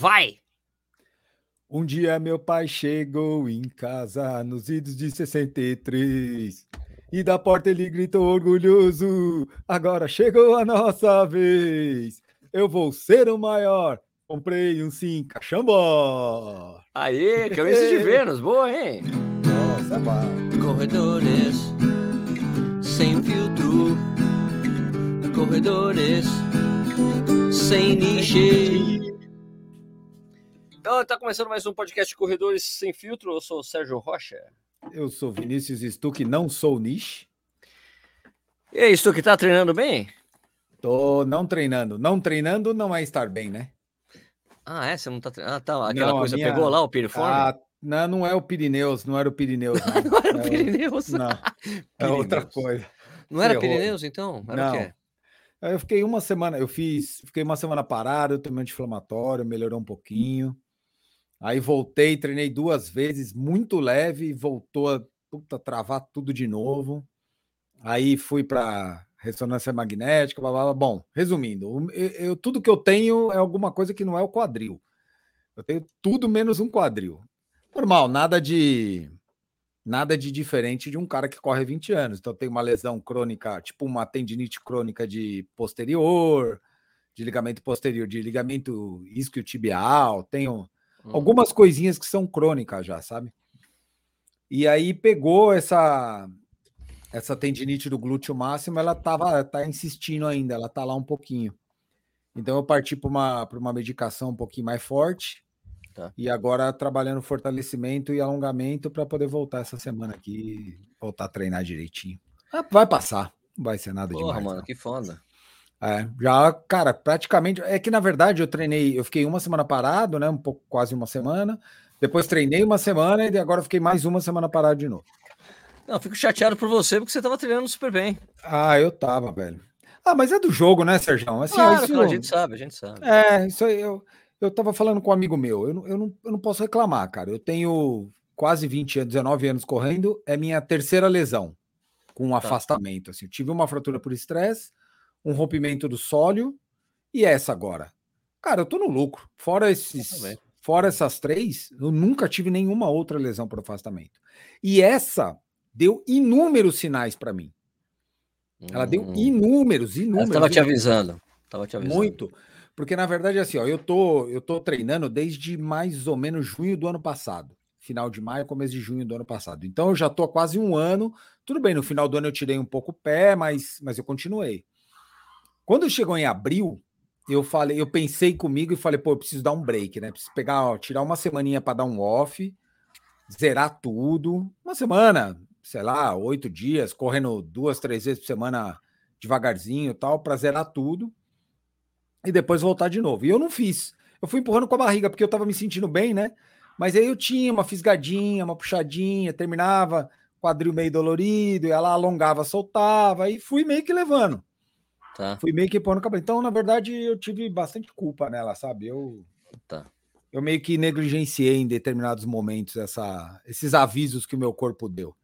Vai! Um dia meu pai chegou em casa nos idos de 63 e da porta ele gritou orgulhoso: Agora chegou a nossa vez, eu vou ser o maior. Comprei um sim cachambó. Aê, cabeça de Vênus, boa, hein? Nossa, vai. Corredores sem filtro, corredores sem niche. Então, tá começando mais um podcast Corredores Sem Filtro. Eu sou o Sérgio Rocha. Eu sou Vinícius Stuck, não sou niche. E aí, Stuck, tá treinando bem? Tô não treinando. Não treinando não é estar bem, né? Ah, é? Você não tá treinando? Ah, tá. Aquela Não, coisa minha- pegou lá, o piriforme? Ah, não, não é o Pirineus, não era o Pirineus. Não, não era É o- Pirineus. Não, Não, é outra Pirineus. coisa. era ferrou. Pirineus, então? Era o Não. quê? Aí Eu fiquei uma semana, eu fiz, fiquei uma semana parado, eu tomei anti-inflamatório, melhorou um pouquinho. Aí voltei, treinei duas vezes, muito leve, voltou a puta, travar tudo de novo. Aí fui para ressonância magnética, blá, blá, blá. Bom, resumindo, eu, eu- tudo que eu tenho é alguma coisa que não é o quadril. Eu tenho tudo menos um quadril. Normal, nada de nada de diferente de um cara que corre 20 anos. Então, tenho uma lesão crônica, tipo uma tendinite crônica de posterior, de ligamento posterior, de ligamento isquiotibial, tenho Hum. algumas coisinhas que são crônicas já, sabe? E aí pegou essa essa tendinite do glúteo máximo, ela tava tá insistindo ainda, ela tá lá um pouquinho. Então eu parti para uma para uma medicação um pouquinho mais forte. Tá. E agora trabalhando fortalecimento e alongamento para poder voltar essa semana aqui, voltar a treinar direitinho. Ah, Vai passar, não vai ser nada Porra, demais. mano, não. que foda. É, já, cara, praticamente. É que na verdade eu treinei, eu fiquei uma semana parado, né? Um pouco, quase uma semana. Depois treinei uma semana e agora fiquei mais uma semana parado de novo. Não, fico chateado por você porque você tava treinando super bem. Ah, eu tava, velho. Ah, mas é do jogo, né, Sérgio? Assim, Claro, isso, a gente sabe, a gente sabe. É, isso aí eu, eu tava falando com um amigo meu. Eu, não- eu, não, eu não posso reclamar, cara. Eu tenho quase 20 anos, 19 anos correndo, é minha terceira lesão com um afastamento. Assim. Eu tive uma fratura por estresse, um rompimento do sólio e essa agora. Cara, eu tô no lucro. Fora esses, fora essas três, eu nunca tive nenhuma outra lesão por afastamento. E essa deu inúmeros sinais para mim. Ela deu Hum. inúmeros, Ela inúmeros. tava te inúmeros. avisando. Tava te avisando. Muito. Porque, na verdade, assim, ó, eu tô, eu tô treinando desde mais ou menos junho do ano passado. Final de maio, começo de junho do ano passado. Então, eu já tô há quase um ano. Tudo bem, no final do ano eu tirei um pouco o pé, mas, mas eu continuei. Quando chegou em abril, eu falei, eu pensei comigo e falei, pô, eu preciso dar um break, né? Preciso pegar, ó, tirar uma semaninha para dar um off, zerar tudo. Uma semana, sei lá, oito dias, correndo duas, três vezes por semana devagarzinho e tal, para zerar tudo e depois voltar de novo. E eu não fiz. Eu fui empurrando com a barriga, porque eu tava me sentindo bem, né? Mas aí eu tinha uma fisgadinha, uma puxadinha, terminava, quadril meio dolorido, e ela alongava, soltava, e fui meio que levando. Tá, Fui meio que pondo no cabelo. Então, na verdade, eu tive bastante culpa nela, sabe? Eu, tá. eu meio que negligenciei em determinados momentos essa, esses avisos que o meu corpo deu.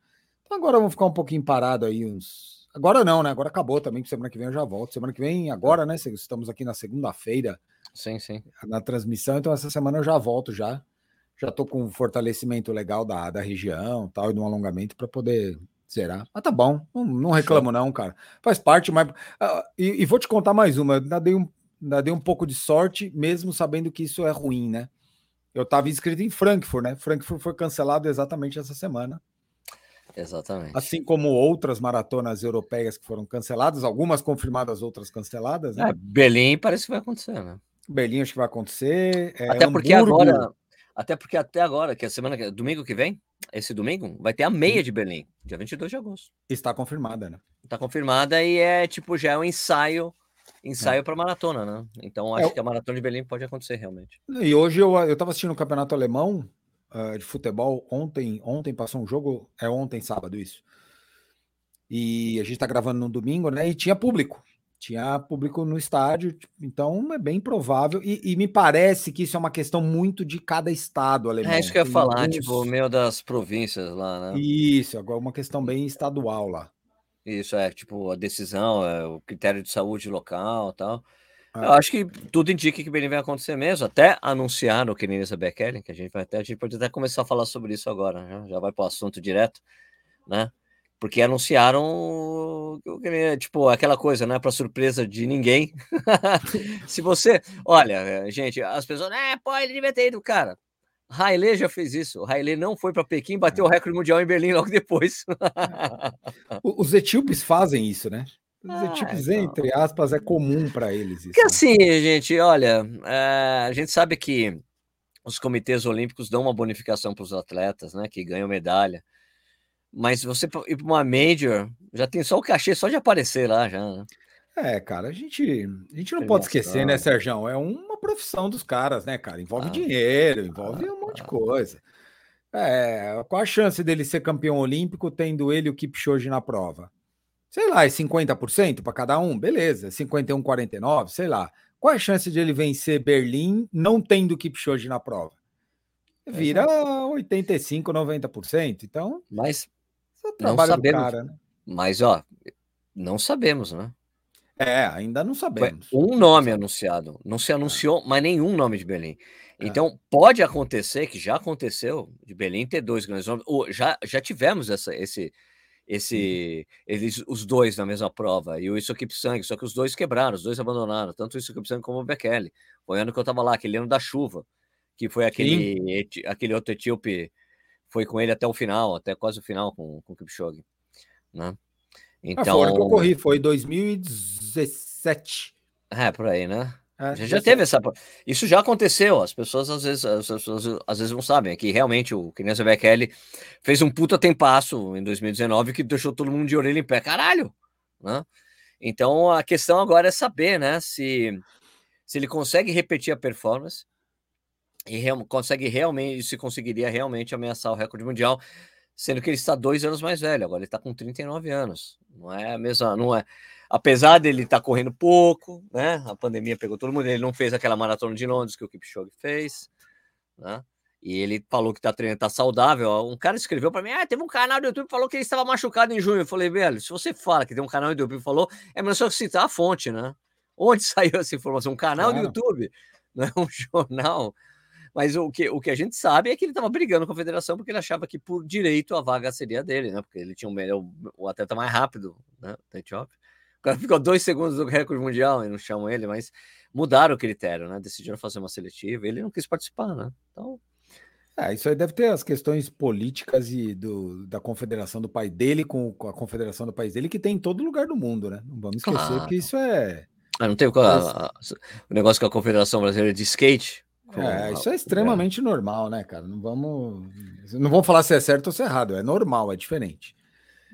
Então, agora vamos ficar um pouquinho parado aí, uns. Agora não, né? Agora acabou também, que semana que vem eu já volto. Semana que vem, agora, né? Estamos aqui na segunda-feira Sim, sim. na transmissão, então essa semana eu já volto já. Já tô com um fortalecimento legal da, da região tal, e de um alongamento para poder zerar. Mas tá bom, não, não reclamo não, cara. Faz parte, mas. ah, e, e vou te contar mais uma. Eu ainda dei, um, ainda dei um pouco de sorte, mesmo sabendo que isso é ruim, né? Eu estava inscrito em Frankfurt, né? Frankfurt foi cancelado exatamente essa semana. Exatamente. Assim como outras maratonas europeias que foram canceladas, algumas confirmadas, outras canceladas, né? É, Berlim parece que vai acontecer, né? Berlim acho que vai acontecer. é, até porque Hamburgo- agora, até porque até agora, que é a semana que domingo que vem, esse domingo, vai ter a meia de Berlim, dia 22 de agosto. Está confirmada, né? Tá confirmada e é tipo já é um ensaio, ensaio para maratona, né? Então acho É que a maratona de Berlim pode acontecer realmente. E hoje eu, eu tava assistindo o campeonato alemão ah, de futebol ontem. Ontem passou um jogo, é ontem, sábado, isso. E a gente tá gravando no domingo, né? E tinha público. Tinha público no estádio, então é bem provável. E, e me parece que isso é uma questão muito de cada estado alemão. É isso que eu ia falar, alguns- tipo, meio das províncias lá, né? Isso, agora uma questão bem estadual lá. Isso é, tipo, a decisão, é, o critério de saúde local tal. Eu acho que tudo indica que Belém vai acontecer mesmo. Até anunciaram o Kenenisa Bekele, que a gente vai até, a gente pode até começar a falar sobre isso agora. Já, já vai para o assunto direto, né? Porque anunciaram tipo aquela coisa, né? Para surpresa de ninguém. Se você, olha, gente, as pessoas, é, pô, ele devia ter ido, cara. Haile já fez isso. O Haile não foi para Pequim, bateu o recorde mundial em Berlim logo depois. Os etíopes fazem isso, né? Os ah, etíopes, então... entre aspas, é comum para eles. Isso, Porque né? assim, gente, olha, é, a gente sabe que os comitês olímpicos dão uma bonificação para os atletas, né, que ganham medalha. Mas você ir para uma major, já tem só o cachê só de aparecer lá, já. Né? É, cara, a gente, a gente não pode esquecer, né, Sérgio? É uma profissão dos caras, né, cara? Envolve ah, dinheiro, envolve ah, um monte de coisa. É, qual a chance dele ser campeão olímpico tendo ele e o Kipchoge na prova? Sei lá, é 50% para cada um? Beleza, 51, 49, sei lá. Qual é a chance de ele vencer Berlim não tendo Kipchoge na prova? Vira Exato. 85, 90%. Então, mas não sabemos. Cara, né? Mas ó, não sabemos, né? É, ainda não sabemos. Um nome anunciado, não se anunciou mais nenhum nome de Belém. É. Então, pode acontecer, que já aconteceu, de Belém ter dois grandes nomes, ou já, já tivemos essa, esse, esse, eles, os dois na mesma prova, e o Isokip Sangue, só que os dois quebraram, os dois abandonaram, tanto o Isokip Sangue como o Bekele. Foi ano que eu estava lá, aquele ano da chuva, que foi aquele, aquele outro etíope, foi com ele até o final, até quase o final com, com o Kipchoge, né? Então, ah, que eu corri, foi 2017. É, por aí, né? É, já, já teve essa. Isso já aconteceu. As pessoas às vezes, as pessoas, às vezes não sabem. É que realmente o Criança Bekele fez um puta tempasso em 2019 que deixou todo mundo de orelha em pé. Caralho! Né? Então a questão agora é saber, né? Se, se ele consegue repetir a performance e real, consegue realmente, se conseguiria realmente ameaçar o recorde mundial sendo que ele está dois anos mais velho, agora ele está com 39 anos. Não é a mesma, não é. Apesar dele estar tá correndo pouco, né? A pandemia pegou todo mundo, ele não fez aquela maratona de Londres que o Kipchoge fez, né? E ele falou que tá treinando, tá saudável. Um cara escreveu para mim: ah, teve um canal do YouTube que falou que ele estava machucado em junho. Eu falei, velho, se você fala que tem um canal do YouTube que falou, é melhor só citar a fonte, né? Onde saiu essa informação? Um canal claro. do YouTube, não é um jornal. Mas o que, o que a gente sabe é que ele estava brigando com a federação porque ele achava que por direito a vaga seria dele, né? Porque ele tinha o, o atleta mais rápido né, da Etiópia. O cara ficou dois segundos do recorde mundial e não chamam ele, mas mudaram o critério, né? Decidiram fazer uma seletiva ele não quis participar, né? Então. É, isso aí deve ter as questões políticas e do, da confederação do pai dele com, com a confederação do país dele, que tem em todo lugar do mundo, né? Não vamos esquecer claro. que isso é. Ah, não tem a, a, o negócio com a Confederação Brasileira de Skate, é, isso é extremamente é. normal, né, cara? Não vamos, não vamos falar se é certo ou se é errado, é normal, é diferente.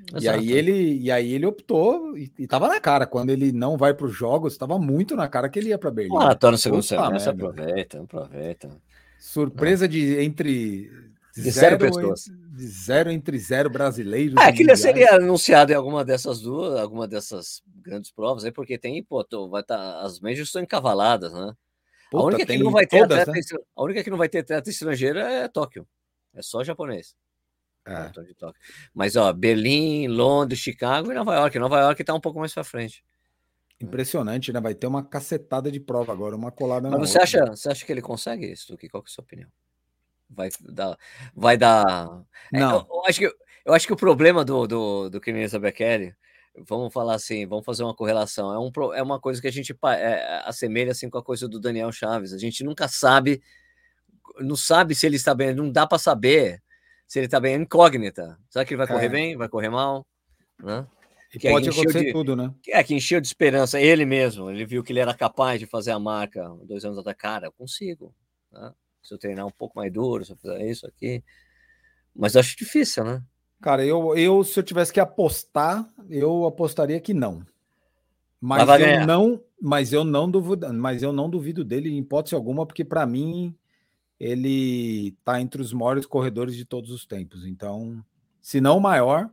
Exato. E aí ele, e aí ele optou e, e tava na cara quando ele não vai para os jogos, estava muito na cara que ele ia para Berlim. Maratona no segundo semestre, aproveita, aproveita. Surpresa de entre de zero, zero pessoas. De zero entre zero brasileiros. É, que ele seria anunciado em alguma dessas duas, alguma dessas grandes provas aí, porque tem, pô, tô, vai estar, tá, as médias estão encavaladas, né? Puta, a, única que não vai ter todas, atleta, né? a única que não vai ter atleta estrangeiro é Tóquio. É só japonês. É. Mas, ó, Berlim, Londres, Chicago e Nova York. Nova York tá um pouco mais para frente. Impressionante, né? Vai ter uma cacetada de prova agora, uma colada Mas você acha, você acha que ele consegue isso, Tuki? Qual que é a sua opinião? Vai dar. Vai dar. Não. É, eu, eu, acho que, eu acho que o problema do, do, do Bekele vamos falar assim, vamos fazer uma correlação. É, um, é uma coisa que a gente é, assemelha assim com a coisa do Daniel Chaves. A gente nunca sabe, não sabe se ele está bem, não dá para saber se ele está bem, é incógnita. Será que ele vai correr é. bem, vai correr mal? Né? Que pode acontecer de, tudo, né? É, que encheu de esperança ele mesmo. Ele viu que ele era capaz de fazer a marca dois anos atrás. Cara, eu consigo. Né? Se eu treinar um pouco mais duro, se eu fizer isso aqui. Mas eu acho difícil, né? Cara, eu, eu se eu tivesse que apostar, eu apostaria que não. Mas, mas eu não, mas eu não duvido, mas eu não duvido dele em hipótese alguma, porque para mim ele tá entre os maiores corredores de todos os tempos. Então, se não o maior,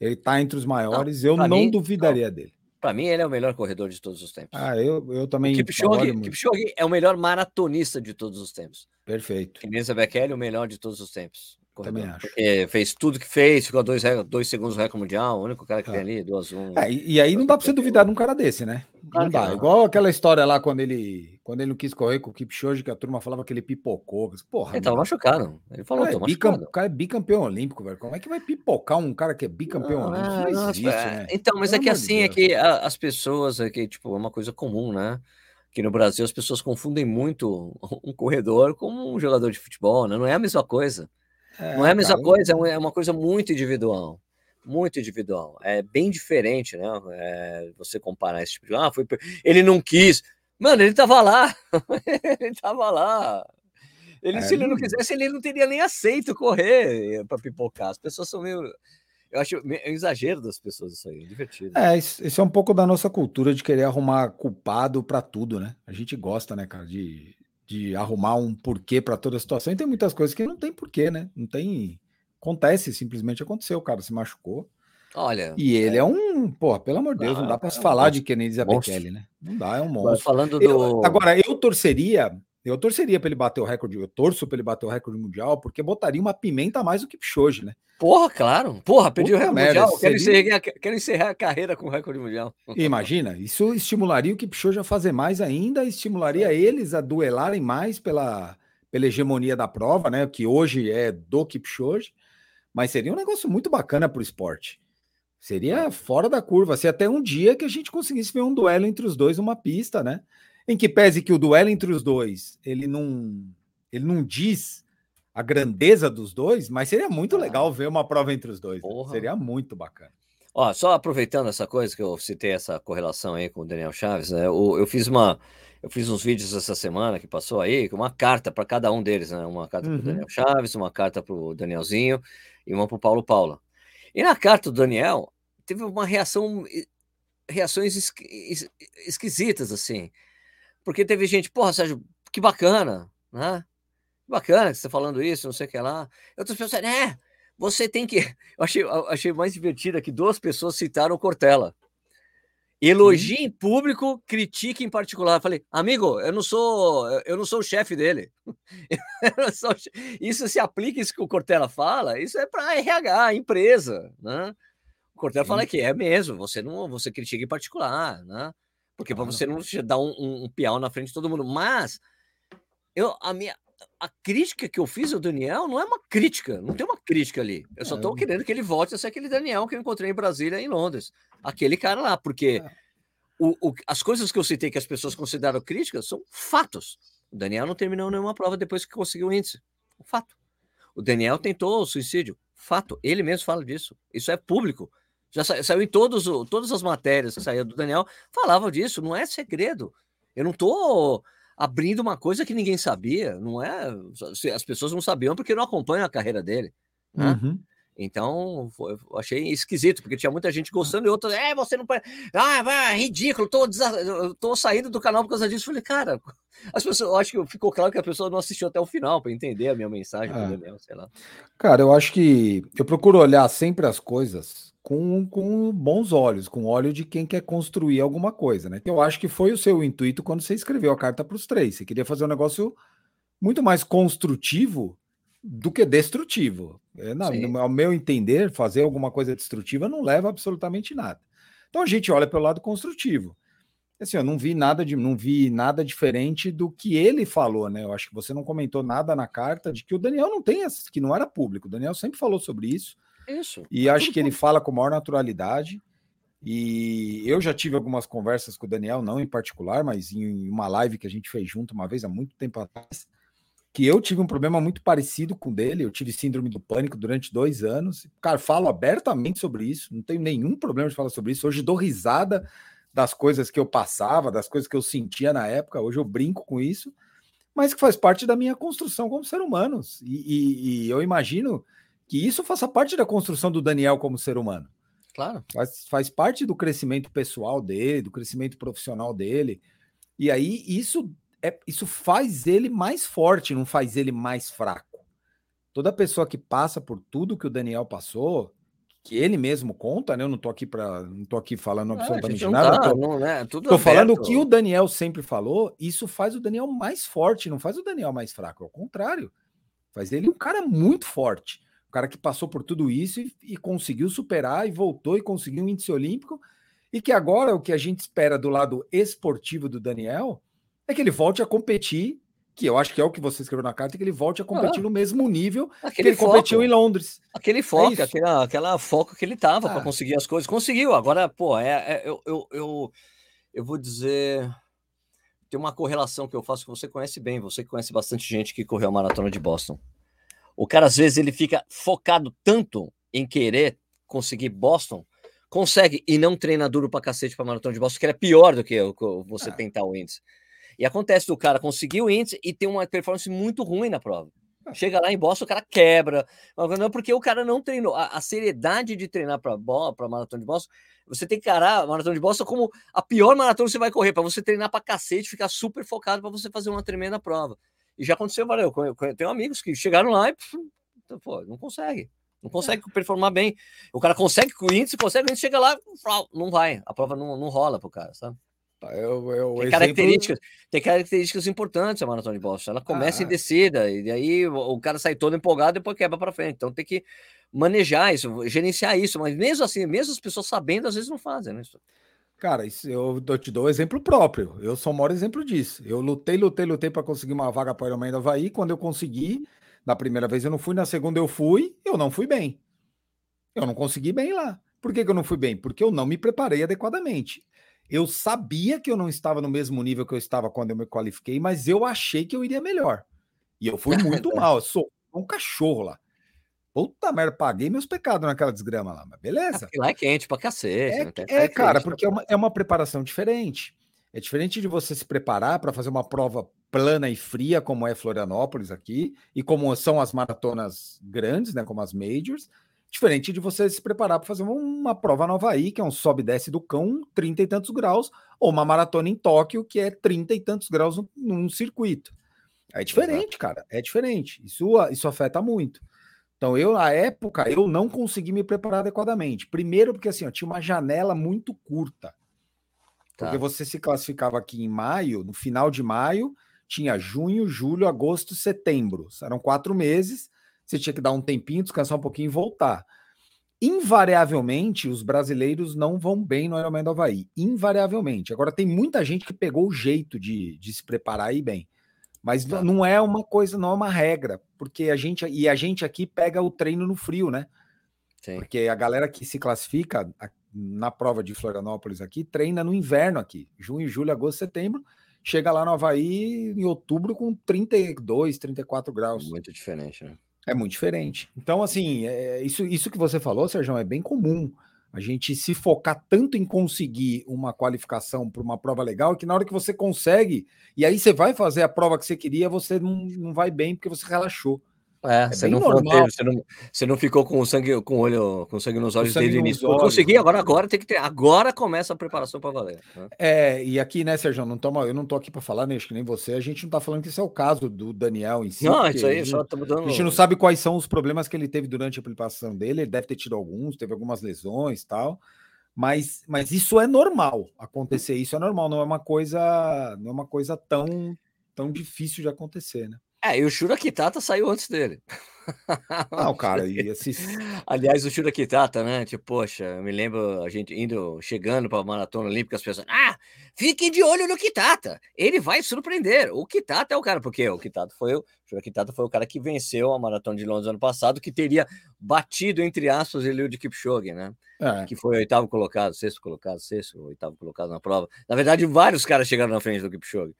ele tá entre os maiores, não, eu não mim, duvidaria não. dele. Para mim, ele é o melhor corredor de todos os tempos. Ah, eu, eu também. Kipchoge, Kipchoge é o melhor maratonista de todos os tempos. Perfeito. Kenenisa Bekele, o melhor de todos os tempos. Também acho. Porque fez tudo que fez, ficou dois, dois segundos no recorde mundial, o único cara que é. tem ali, duas um. É, e, e, aí não dá para você duvidar de um cara desse, né? Claro não dá. Não. Igual aquela história lá quando ele, quando ele não quis correr com o Kipchoge, que a turma falava que ele pipocou. Porra, ele tava machucado. Ele falou, é, bicampe... O cara é bicampeão olímpico, velho. Como é que vai pipocar um cara que é bicampeão não, olímpico? Não, existe, é... né? Então, mas Pelo é que assim, é que as pessoas, é que, tipo, é uma coisa comum, né? que no Brasil as pessoas confundem muito um corredor com um jogador de futebol, né? Não é a mesma coisa. É, não é a mesma cara, coisa, é, é uma coisa muito individual. Muito individual. É bem diferente, né? É, você comparar esse tipo de. Ah, foi. Ele não quis. Mano, ele tava lá. ele tava lá. Ele, é, se ele não quisesse, ele não teria nem aceito correr para pipocar. As pessoas são meio. Eu acho um exagero das pessoas isso aí, é divertido. É, isso é um pouco da nossa cultura de querer arrumar culpado para tudo, né? A gente gosta, né, cara, de, de arrumar um porquê para toda a situação. E tem muitas coisas que não tem porquê, né? Não tem. Acontece, simplesmente aconteceu, o cara se machucou. Olha. E ele é, é um, pô, pelo amor de Deus, não dá para se é falar de Kennedy Bekele, né? Não dá, é um monstro. falando do... Eu, agora, eu torceria, eu torceria para ele bater o recorde, eu torço para ele bater o recorde mundial, porque botaria uma pimenta a mais do que Kipchoge, né? Porra, claro. Porra, pediu o recorde merda, mundial. Quero, seria... encerrar, quero encerrar a carreira com o recorde mundial. Imagina, isso estimularia o Kipchoge a fazer mais ainda, estimularia eles a duelarem mais pela, pela hegemonia da prova, né? Que hoje é do Kipchoge, mas seria um negócio muito bacana para o esporte. Seria fora da curva. Se até um dia que a gente conseguisse ver um duelo entre os dois numa pista, né? Em que pese que o duelo entre os dois ele não, ele não diz a grandeza dos dois, mas seria muito ah, legal ver uma prova entre os dois. Né? Seria muito bacana. Ó, só aproveitando essa coisa que eu citei essa correlação aí com o Daniel Chaves, né? Eu, eu fiz uma, eu fiz uns vídeos essa semana que passou aí, com uma carta para cada um deles, né? Uma carta uhum. para o Daniel Chaves, uma carta para o Danielzinho e uma para o Paulo Paula. E na carta do Daniel teve uma reação, reações esquisitas assim, porque teve gente, porra, Sérgio, que bacana, né? bacana que você está falando isso, não sei o que lá. Outras pessoas, é, você tem que. Eu achei, eu achei mais divertido que duas pessoas citaram o Cortella. Elogie hum. em público, critique em particular. Eu falei, amigo, eu não sou, eu não sou o chefe dele. Sou... Isso se aplica isso que o Cortella fala, isso é para RH, empresa, né? O Cortella Sim. fala que é mesmo, você não, você critica em particular, né? Porque para você não dar um, um, um piau na frente de todo mundo. Mas eu, a minha, a crítica que eu fiz ao Daniel não é uma crítica, não tem uma crítica ali. Eu só estou é. querendo que ele volte a ser aquele Daniel que eu encontrei em Brasília e em Londres. Aquele cara lá, porque é. o, o, as coisas que eu citei que as pessoas consideram críticas são fatos. O Daniel não terminou nenhuma prova depois que conseguiu o índice. Fato. O Daniel tentou o suicídio. Fato. Ele mesmo fala disso. Isso é público. Já sa saiu em todos, todas as matérias que saíram do Daniel, falava disso. Não é segredo. Eu não estou. Abrindo uma coisa que ninguém sabia, não é? As pessoas não sabiam porque não acompanham a carreira dele. Né? Uhum. Então, foi, eu achei esquisito, porque tinha muita gente gostando e outras, é, você não pode. Ah, vai, ridículo, tô, tô saindo do canal por causa disso. Falei, cara, as pessoas, eu acho que ficou claro que a pessoa não assistiu até o final para entender a minha mensagem, é. Daniel, sei lá. Cara, eu acho que eu procuro olhar sempre as coisas com, com bons olhos, com óleo de quem quer construir alguma coisa, né? Eu acho que foi o seu intuito quando você escreveu a carta para os três. Você queria fazer um negócio muito mais construtivo do que destrutivo. É, no, ao meu entender, fazer alguma coisa destrutiva não leva absolutamente nada. Então a gente olha pelo lado construtivo. Assim, eu não vi nada de, não vi nada diferente do que ele falou, né? Eu acho que você não comentou nada na carta de que o Daniel não tem, que não era público. O Daniel sempre falou sobre isso isso. E tá acho que ele fala com maior naturalidade. E eu já tive algumas conversas com o Daniel, não em particular, mas em uma live que a gente fez junto uma vez há muito tempo atrás, que eu tive um problema muito parecido com o dele. Eu tive síndrome do pânico durante dois anos. Cara, falo abertamente sobre isso, não tenho nenhum problema de falar sobre isso. Hoje dou risada das coisas que eu passava, das coisas que eu sentia na época. Hoje eu brinco com isso, mas que faz parte da minha construção como ser humano. E, e, e eu imagino que isso faça parte da construção do Daniel como ser humano. Claro. Faz, faz parte do crescimento pessoal dele, do crescimento profissional dele. E aí isso é isso faz ele mais forte, não faz ele mais fraco. Toda pessoa que passa por tudo que o Daniel passou, que ele mesmo conta, né? Eu não tô aqui para, não tô aqui falando é, absolutamente é, nada. Tá, tô, não, né? Tudo tô falando o que o Daniel sempre falou. Isso faz o Daniel mais forte, não faz o Daniel mais fraco. Ao contrário, faz ele um cara muito forte O cara que passou por tudo isso e, e conseguiu superar e voltou e conseguiu um índice olímpico. E que agora o que a gente espera do lado esportivo do Daniel é que ele volte a competir, que eu acho que é o que você escreveu na carta, que ele volte a competir ah, no mesmo nível que ele foco, competiu em Londres. Aquele foco, é aquela, aquela foco que ele tava ah. para conseguir as coisas. Conseguiu. Agora, pô, é, é eu, eu, eu, eu vou dizer tem uma correlação que eu faço que você conhece bem, você que conhece bastante gente que correu a maratona de Boston. O cara, às vezes, ele fica focado tanto em querer conseguir Boston, consegue e não treina duro pra cacete pra maratona de Boston, que é pior do que você é. tentar o índice. E acontece do cara conseguir o índice e ter uma performance muito ruim na prova. É. Chega lá em Boston, o cara quebra. Não, porque o cara não treinou. A, a seriedade de treinar para a maratona de Boston você tem que encarar a maratona de Boston como a pior maratona que você vai correr, para você treinar para cacete, ficar super focado para você fazer uma tremenda prova. E já aconteceu, valeu. Eu tenho amigos que chegaram lá e pô, não consegue. Não consegue é. performar bem. O cara consegue com o índice, consegue, o índice chega lá, não vai. A prova não, não rola pro cara, sabe? Tá, eu, eu, tem, características, tem características importantes a maratona de Boston. Ela começa ah, em descida, e aí o, o cara sai todo empolgado e depois quebra para frente. Então tem que manejar isso, gerenciar isso, mas mesmo assim, mesmo as pessoas sabendo, às vezes não fazem, né? Cara, isso, eu, eu te dou um exemplo próprio. Eu sou o maior exemplo disso. Eu lutei, lutei, lutei para conseguir uma vaga para o Ironman do Havaí. Quando eu consegui, na primeira vez eu não fui, na segunda eu fui, eu não fui bem. Eu não consegui bem lá. Por que, que eu não fui bem? Porque eu não me preparei adequadamente. Eu sabia que eu não estava no mesmo nível que eu estava quando eu me qualifiquei, mas eu achei que eu iria melhor. E eu fui muito mal. Eu sou um cachorro lá. Puta merda, paguei meus pecados naquela desgrama lá, mas beleza. Lá é quente pra cacete. É, é cara, porque é uma, é uma preparação diferente. É diferente de você se preparar para fazer uma prova plana e fria, como é Florianópolis aqui, e como são as maratonas grandes, né, como as majors, diferente de você se preparar para fazer uma, prova nova aí, que é um sobe e desce do cão, 30 e tantos graus, ou uma maratona em Tóquio, que é 30 e tantos graus num, num circuito. É diferente, cara, é diferente. Isso, isso afeta muito. Então, eu, na época, eu não consegui me preparar adequadamente. Primeiro, porque assim, ó, tinha uma janela muito curta. Porque tá. você se classificava aqui em maio, no final de maio, tinha junho, julho, agosto, setembro. Eram quatro meses. Você tinha que dar um tempinho, descansar um pouquinho e voltar. Invariavelmente, os brasileiros não vão bem no Ironman do Havaí. Invariavelmente. Agora, tem muita gente que pegou o jeito de, de se preparar aí bem. Mas tá. não é uma coisa, não é uma regra, porque a gente e a gente aqui pega o treino no frio, né? Sim. Porque a galera que se classifica na prova de Florianópolis aqui treina no inverno aqui, junho, julho, agosto, setembro, chega lá no Havaí em outubro com 32, 34 graus. Muito diferente, né? É muito diferente. Então, assim, é, isso, isso que você falou, Sérgio, é bem comum a gente se focar tanto em conseguir uma qualificação para uma prova legal que na hora que você consegue, e aí você vai fazer a prova que você queria, você não, não vai bem porque você relaxou. É, é você, não normal. você, não, você não ficou com sangue, com olho, com sangue nos olhos desde o início. Olhos, consegui, agora, agora tem que ter. Agora começa a preparação para valer. Né? É, e aqui, né, Sérgio, não toma, eu não tô aqui para falar, né, acho que nem você, a gente não tá falando que isso é o caso do Daniel em si. Não, isso aí, só estamos dando. A gente não sabe quais são os problemas que ele teve durante a preparação dele, ele deve ter tido alguns, teve algumas lesões tal. Mas, mas isso é normal acontecer, isso é normal, não é uma coisa, não é uma coisa tão, tão difícil de acontecer, né? É, e o Shura Kitata saiu antes dele. Não, cara, e esse... Aliás, o Shura Kitata, né? Tipo, poxa, eu me lembro a gente indo, chegando para a Maratona Olímpica, as pessoas, ah, fiquem de olho no Kitata, ele vai surpreender. O Kitata é o cara, porque o Kitata foi o, Shura Kitata foi o cara que venceu a Maratona de Londres ano passado, que teria batido, entre aspas, Eliud Kipchoge, né? É. Que foi o oitavo colocado, sexto colocado, sexto, oitavo colocado na prova. Na verdade, vários caras chegaram na frente do Kipchoge.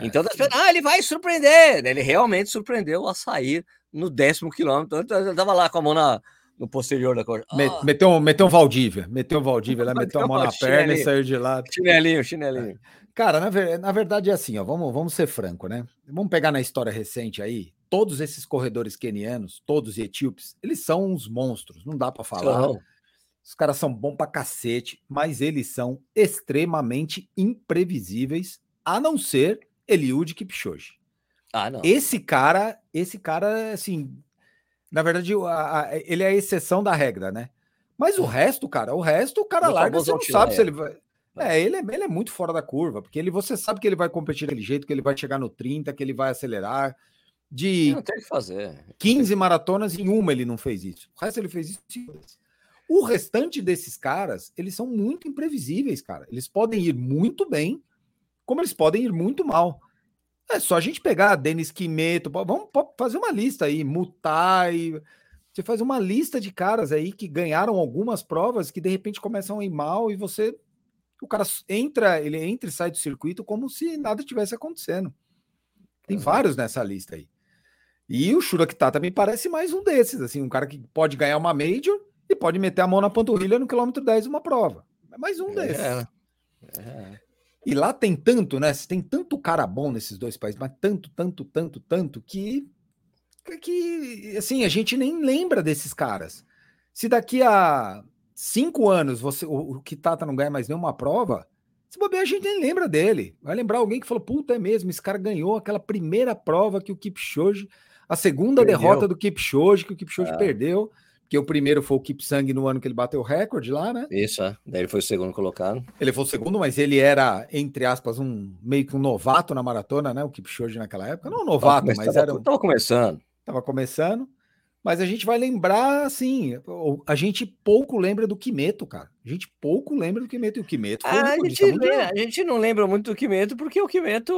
É, então, ah, ele vai surpreender. Ele realmente surpreendeu a sair no décimo quilômetro. Ele estava lá com a mão na, no posterior da. Ah. Meteu, meteu um Valdívia, meteu um Valdívia lá, meteu a mão na perna e saiu de lá. Chinelinho, chinelinho. Cara, na, na verdade é assim, ó, vamos, vamos ser franco, né? Vamos pegar na história recente aí, todos esses corredores quenianos, todos etíopes, eles são uns monstros, não dá para falar. Não. Os caras são bons pra cacete, mas eles são extremamente imprevisíveis, a não ser Eliud Kipchoge. Ah, não. Esse cara, esse cara, assim, na verdade, a, a, ele é a exceção da regra, né? Mas o resto, cara, o resto, o cara larga, você não sabe se ele vai. É, ele é, ele é muito fora da curva, porque ele, você sabe que ele vai competir daquele jeito, que ele vai chegar no 30, que ele vai acelerar. De Não tem que fazer. 15 maratonas, em uma ele não fez isso. O resto ele fez isso. O restante desses caras, eles são muito imprevisíveis, cara. Eles podem ir muito bem, como eles podem ir muito mal. É só a gente pegar Denis Quimeto, vamos fazer uma lista aí, Mutai. Você faz uma lista de caras aí que ganharam algumas provas que de repente começam a ir mal e você. O cara entra, ele entra e sai do circuito como se nada tivesse acontecendo. Tem vários nessa lista aí. E o Shura Kitata me parece mais um desses, assim, um cara que pode ganhar uma Major e pode meter a mão na panturrilha no quilômetro 10 de uma prova. É mais um desses. É, é. E lá tem tanto, né? Tem tanto cara bom nesses dois países, mas tanto, tanto, tanto, tanto que que assim a gente nem lembra desses caras. Se daqui a cinco anos você o, o Kitata não ganha mais nenhuma prova, se bobear a gente nem lembra dele. Vai lembrar alguém que falou: "Puta, é mesmo, esse cara ganhou aquela primeira prova que o Kipchoge, a segunda Perdeu. derrota do Kipchoge que o Kipchoge É. perdeu, porque o primeiro foi o Kipsang no ano que ele bateu o recorde lá, né? Isso, é. Daí ele foi o segundo colocado. Ele foi o segundo, mas ele era, entre aspas, um meio que um novato na maratona, né? O Kipchoge naquela época. Não um novato, Tava mas come- era. tava, um- tava começando. Tava começando. Mas a gente vai lembrar, assim, a gente pouco lembra do Quimeto, cara. A gente pouco lembra do Quimeto. E o Quimeto foi Ah, a, gente, a gente não lembra muito do Quimeto, porque o Quimeto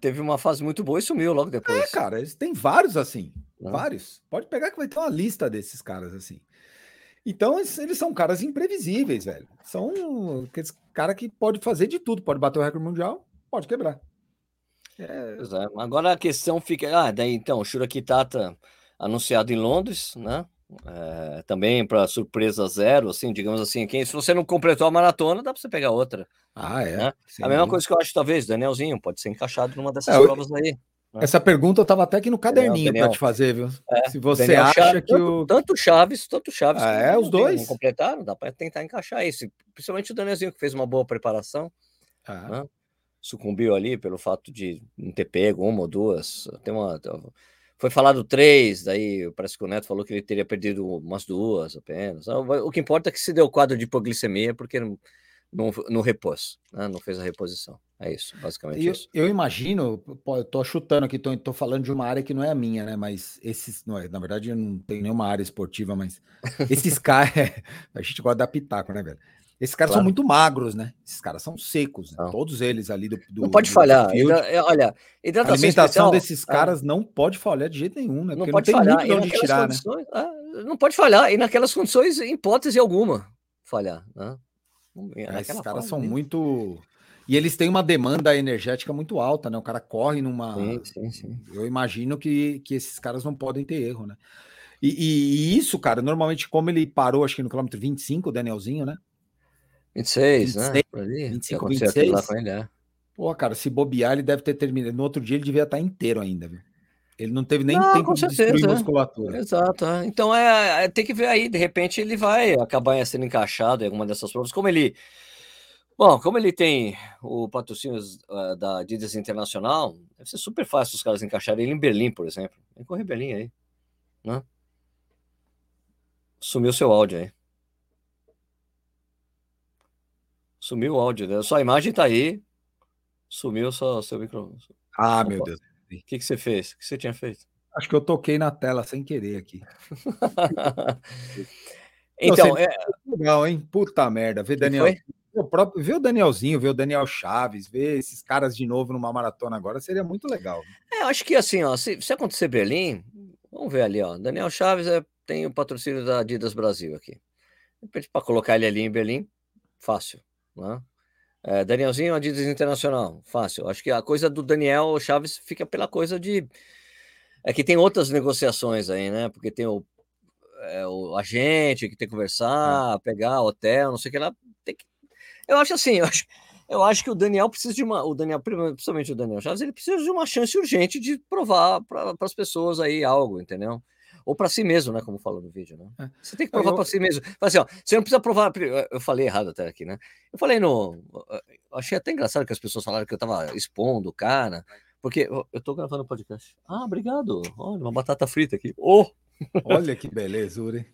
teve uma fase muito boa e sumiu logo depois. É, cara, têm vários assim. Né? Vários. Pode pegar que vai ter uma lista desses caras assim. Então, eles, são caras imprevisíveis, velho. São aqueles caras que pode fazer de tudo. Pode bater o recorde mundial, pode quebrar. É, é. Agora a questão fica. Ah, daí então, Shura Kitata anunciado em Londres, né? É, também para surpresa zero, assim, digamos assim. Quem, se você não completou a maratona, dá para você pegar outra. Ah, é. Né? A mesma coisa que eu acho, talvez, Danielzinho, pode ser encaixado numa dessas É, provas aí. Essa pergunta eu tava até aqui no caderninho para te fazer, viu? É, Se você Daniel acha Chaves, que tanto, o. tanto Chaves, tanto Chaves. Ah, é, os dois? Não completaram, dá para tentar encaixar isso. Principalmente o Danielzinho, que fez uma boa preparação, Ah, né? sucumbiu ali pelo fato de não ter pego uma ou duas. Tem uma, foi falado três, daí parece que o Neto falou que ele teria perdido umas duas apenas. Ah, O que importa é que se deu quadro de hipoglicemia porque não, não, não repôs, né? não fez a reposição. É isso, basicamente Eu, isso. eu imagino, pô, eu tô chutando aqui, tô, tô falando de uma área que não é a minha, né? Mas esses, não é, na verdade, eu não tenho nenhuma área esportiva, mas esses caras, a gente gosta da pitaco, né, velho? Esses caras são Claro. muito magros, né? Esses caras são secos, né? São. todos eles ali do. do não pode do falhar. Hidra- é, Olha, A hidratação alimentação especial, desses caras não pode falhar de jeito nenhum, né? não Porque pode não tem falhar. onde tirar, né? não pode falhar. E naquelas condições, hipótese alguma, falhar. Né? É, Esses Naquela caras são mesmo. muito. E eles têm uma demanda energética muito alta, né? O cara corre numa. Sim, sim, sim. Eu imagino que, que esses caras não podem ter erro, né? E, e- e isso, cara, normalmente, como ele parou, acho que no quilômetro 25, o Danielzinho, né? 26, né? 26, Por ali. 25, aconteceu aquilo lá 26. com ele, é. Pô, cara, se bobear, ele deve ter terminado. No outro dia, ele devia estar inteiro ainda, viu? Ele não teve nem Não, tempo de destruir certeza, é. musculatura. Exato. é. Então é, é, tem que ver aí, de repente ele vai acabar sendo encaixado em alguma dessas provas. Como ele. Bom, como ele tem o patrocínio ah, da Adidas Internacional, deve ser super fácil os caras encaixarem ele em Berlim, por exemplo. Vem correr Berlim aí. Né? Sumiu seu áudio aí. Sumiu o áudio, né? Sua imagem tá aí. Sumiu só seu microfone. Ah, Opa. meu Deus. O que, que você fez? O que você tinha feito? Acho que eu toquei na tela sem querer aqui. então, é, Legal, hein? Puta merda. Ver que Daniel. O próprio, ver o Danielzinho, ver o Daniel Chaves, ver esses caras de novo numa maratona agora seria muito legal. É, eu acho que assim, ó, se, se acontecer Berlim, vamos ver ali, ó. Daniel Chaves é, tem o patrocínio da Adidas Brasil aqui. Para colocar ele ali em Berlim, fácil, né? É, Danielzinho, Adidas Internacional, fácil. Acho que a coisa do Daniel Chaves fica pela coisa de. É que tem outras negociações aí, né? Porque tem o, é, o agente que tem que conversar, pegar hotel, não sei o que lá. Tem que... Eu acho assim, eu acho, eu acho que o Daniel precisa de uma. O Daniel, principalmente o Daniel Chaves, ele precisa de uma chance urgente de provar para as pessoas aí algo, entendeu? Ou para si mesmo, né? Como falou no vídeo, né? É. Você tem que Eu- provar para si mesmo. Fala assim, ó, você não precisa provar. Eu falei errado até aqui, né? Eu falei no. eu Achei até engraçado que as pessoas falaram que eu tava expondo o cara, porque eu, eu tô gravando podcast. Ah, obrigado. Olha, uma batata frita aqui. Oh! Olha que belezura, hein?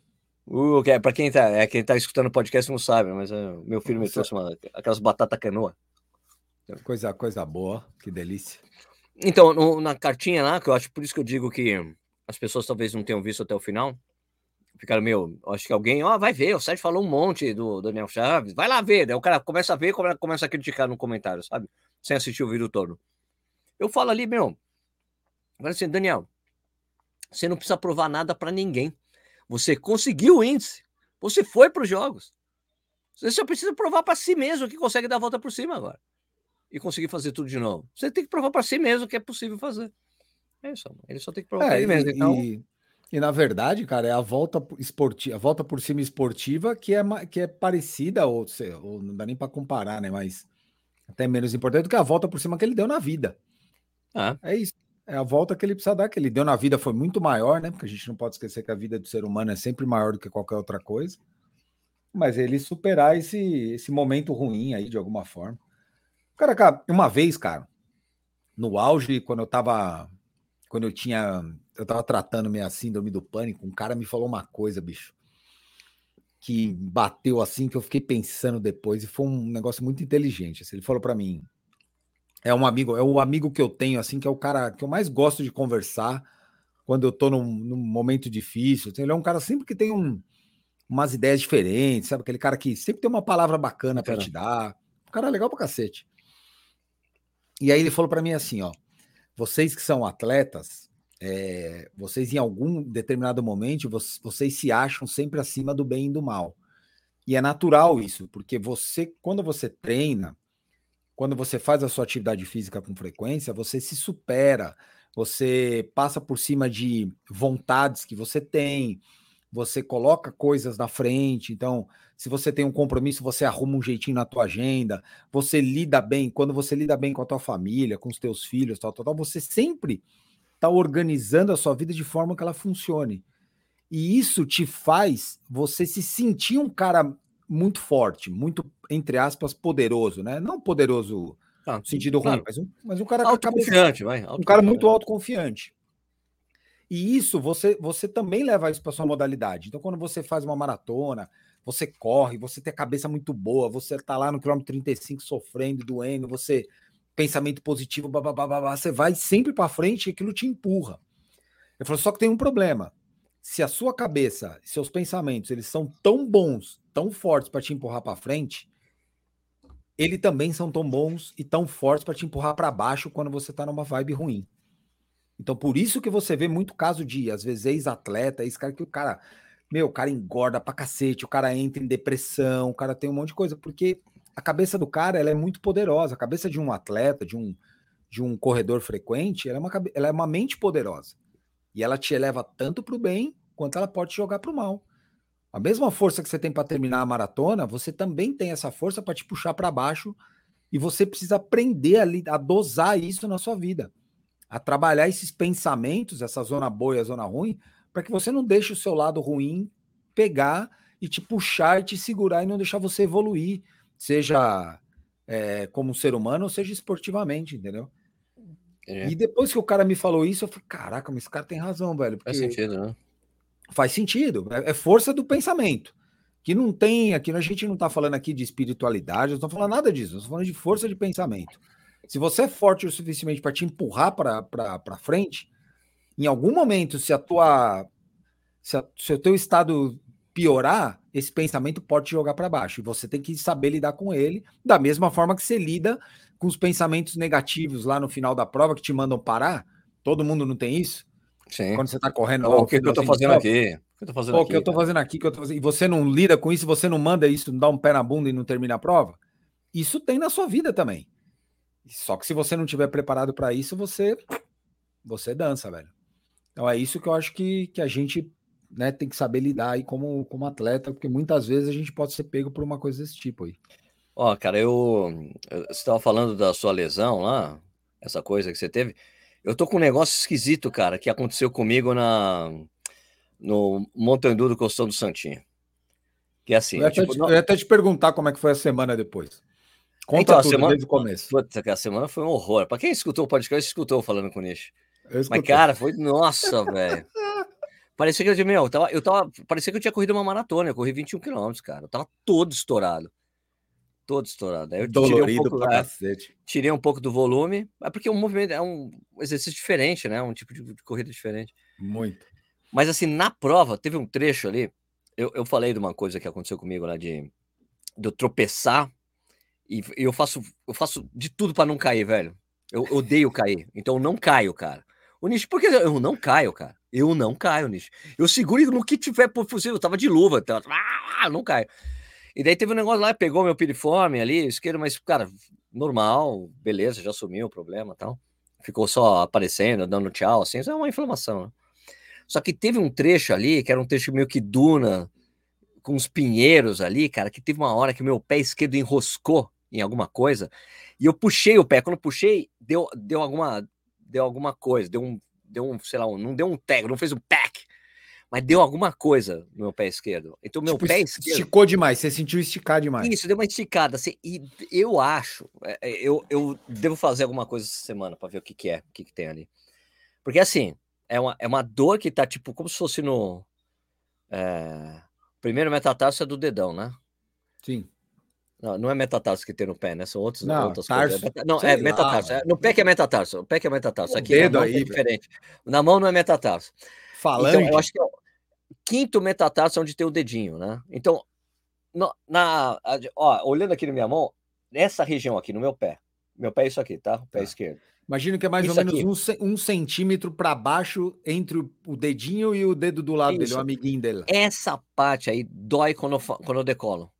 Uh, que é, para quem tá, é, quem tá escutando o podcast não sabe, mas é, meu filho me trouxe uma, aquelas batata canoa. Coisa, coisa boa, que delícia. Então, no, na cartinha lá, que eu acho por isso que eu digo que as pessoas talvez não tenham visto até o final, ficaram, meu, acho que alguém, ó, vai ver, o Sérgio falou um monte do Daniel Chaves, vai lá ver, daí o cara começa a ver, começa a criticar no comentário, sabe? Sem assistir o vídeo todo. Eu falo ali, meu, agora assim, Daniel, você não precisa provar nada para ninguém. Você conseguiu o índice, você foi para os jogos. Você só precisa provar para si mesmo que consegue dar a volta por cima agora. E conseguir fazer tudo de novo. Você tem que provar para si mesmo que é possível fazer. É isso, ele só tem que provar é, ele mesmo. Então... E, e, na verdade, cara, é a volta esportiva, a volta por cima esportiva que é, que é parecida, ou, ou não dá nem para comparar, né? Mas até menos importante do que a volta por cima que ele deu na vida. Ah. É isso. É a volta que ele precisa dar, que ele deu na vida foi muito maior, né? Porque a gente não pode esquecer que a vida do ser humano é sempre maior do que qualquer outra coisa. Mas ele superar esse, esse momento ruim aí, de alguma forma. Cara, cara, uma vez, cara, no auge, quando eu tava. Quando eu tinha. Eu tava tratando minha síndrome do pânico, um cara me falou uma coisa, bicho. Que bateu assim, que eu fiquei pensando depois, e foi um negócio muito inteligente. Assim, ele falou para mim: é um amigo, é o amigo que eu tenho, assim, que é o cara que eu mais gosto de conversar quando eu tô num, num momento difícil. Assim, ele é um cara sempre que tem um, umas ideias diferentes, sabe? Aquele cara que sempre tem uma palavra bacana para te dar. Um cara legal pra cacete. E aí ele falou para mim assim, ó, vocês que são atletas, é, vocês em algum determinado momento, vocês se acham sempre acima do bem e do mal. E é natural isso, porque você, quando você treina, quando você faz a sua atividade física com frequência, você se supera, você passa por cima de vontades que você tem, você coloca coisas na frente. Então, se você tem um compromisso, você arruma um jeitinho na tua agenda, você lida bem, quando você lida bem com a tua família, com os teus filhos, tal, tal, tal, você sempre está organizando a sua vida de forma que ela funcione. E isso te faz você se sentir um cara muito forte, muito, entre aspas, poderoso, né? Não poderoso ah, no sentido ruim, mas, um, mas um cara autoconfiante, vai. Um cara muito autoconfiante. E isso você você também leva isso para sua modalidade. Então, quando você faz uma maratona, você corre, você tem a cabeça muito boa, você tá lá no quilômetro 35 sofrendo, doendo, você pensamento positivo, blá, blá você vai sempre para frente e aquilo te empurra. Eu falo, só que tem um problema. Se a sua cabeça, seus pensamentos, eles são tão bons tão fortes para te empurrar para frente, eles também são tão bons e tão fortes para te empurrar para baixo quando você está numa vibe ruim. Então, por isso que você vê muito caso de, às vezes, ex-atleta, esse cara que o cara, meu, o cara engorda pra cacete, o cara entra em depressão, o cara tem um monte de coisa, porque a cabeça do cara, ela é muito poderosa. A cabeça de um atleta, de um, de um corredor frequente, ela é, uma, ela é uma mente poderosa. E ela te eleva tanto para o bem, quanto ela pode te jogar para o mal. A mesma força que você tem para terminar a maratona, você também tem essa força para te puxar para baixo e você precisa aprender a, a, dosar isso na sua vida, a trabalhar esses pensamentos, essa zona boa e a zona ruim, para que você não deixe o seu lado ruim pegar e te puxar e te segurar e não deixar você evoluir, seja é, como ser humano ou seja esportivamente, entendeu? É. E depois que o cara me falou isso, eu falei, caraca, mas esse cara tem razão, velho. Faz sentido, né? Faz sentido, é, é força do pensamento. Que não tem, aqui a gente não está falando aqui de espiritualidade, não estamos falando nada disso, estamos falando de força de pensamento. Se você é forte o suficiente para te empurrar para frente, em algum momento, se a tua se, a, se o teu estado piorar, esse pensamento pode te jogar para baixo. E você tem que saber lidar com ele, da mesma forma que você lida com os pensamentos negativos lá no final da prova que te mandam parar. Todo mundo não tem isso? Sim. Quando você está correndo. o que, que eu estou fazendo aqui? O que eu tô fazendo aqui? O que eu estou fazendo aqui? Que eu tô fazendo... E você não lida com isso, você não manda isso, não dá um pé na bunda e não termina a prova? Isso tem na sua vida também. Só que se você não tiver preparado para isso, você você dança, velho. Então é isso que eu acho que, que a gente né, tem que saber lidar aí como, como atleta, porque muitas vezes a gente pode ser pego por uma coisa desse tipo aí. Ó, cara, eu. Você estava falando da sua lesão lá, essa coisa que você teve. Eu tô com um negócio esquisito, cara, que aconteceu comigo na no Montandu do Costão do Santinho. Que é assim. Eu ia, tipo, te, não... eu ia até te perguntar como é que foi a semana depois. Conta então, tudo semana... desde o começo. Puta, a semana foi um horror. Para quem escutou o podcast, escutou falando com o Nish. Mas, cara, foi. Nossa, velho. Parecia que eu, meu, eu tava, eu tava. Parecia que eu tinha corrido uma maratona. Eu corri 21 quilômetros, cara. Eu tava todo estourado. todo estourado. Aí eu Dolorido tirei um pouco, pra é, tirei um pouco do volume, é porque o movimento é um exercício diferente, né? Um tipo de, de corrida diferente. Muito. Mas assim, na prova, teve um trecho ali. Eu, eu falei de uma coisa que aconteceu comigo lá de, de eu tropeçar e, eu faço eu faço de tudo para não cair, velho. Eu odeio cair, então eu não caio, cara. O Nish, porque eu não caio, cara. Eu não caio, Nish. Eu seguro no que tiver possível. Eu tava de luva, então, ah, não caio. E daí teve um negócio lá, pegou meu piriforme ali, isqueiro, mas, cara, normal, beleza, já sumiu o problema tal. Ficou só aparecendo, dando tchau, assim, isso é uma inflamação, né? Só que teve um trecho ali, que era um trecho meio que duna, com os pinheiros ali, cara, que teve uma hora que meu pé esquerdo enroscou em alguma coisa, e eu puxei o pé. Quando puxei, deu, deu alguma deu alguma coisa, deu um, deu um, sei lá, um, não deu um tag, não fez um pack, mas deu alguma coisa no meu pé esquerdo. Então, meu Tipo, pé es- esquerdo. Esticou demais, você sentiu esticar demais. Isso, deu uma esticada. Assim, e eu acho, é, é, eu, eu devo fazer alguma coisa essa semana para ver o que, que é, o que, que tem ali. Porque assim, é uma, é uma dor que tá tipo como se fosse no. é, primeiro metatarso é do dedão, né? Sim. Não, não é metatarso que tem no pé, né? São outros, Não, outras tarso, coisas. É não, é lá, metatarso. é- mano. no pé que é metatarso. O pé que é metatarso. Aqui na dedo mão aí, é velho. diferente. Na mão não é metatarso. Falange. Então, eu acho que é o quinto metatarso é onde tem o dedinho, né? Então, no- na, ó, olhando aqui na minha mão, nessa região aqui, no meu pé. Meu pé é isso aqui, tá? O pé Tá. esquerdo. Imagino que é mais Isso ou menos um, um centímetro para baixo entre o, dedinho e o dedo do lado dele, Isso. o amiguinho dele. Essa parte aí dói quando eu, quando eu decolo.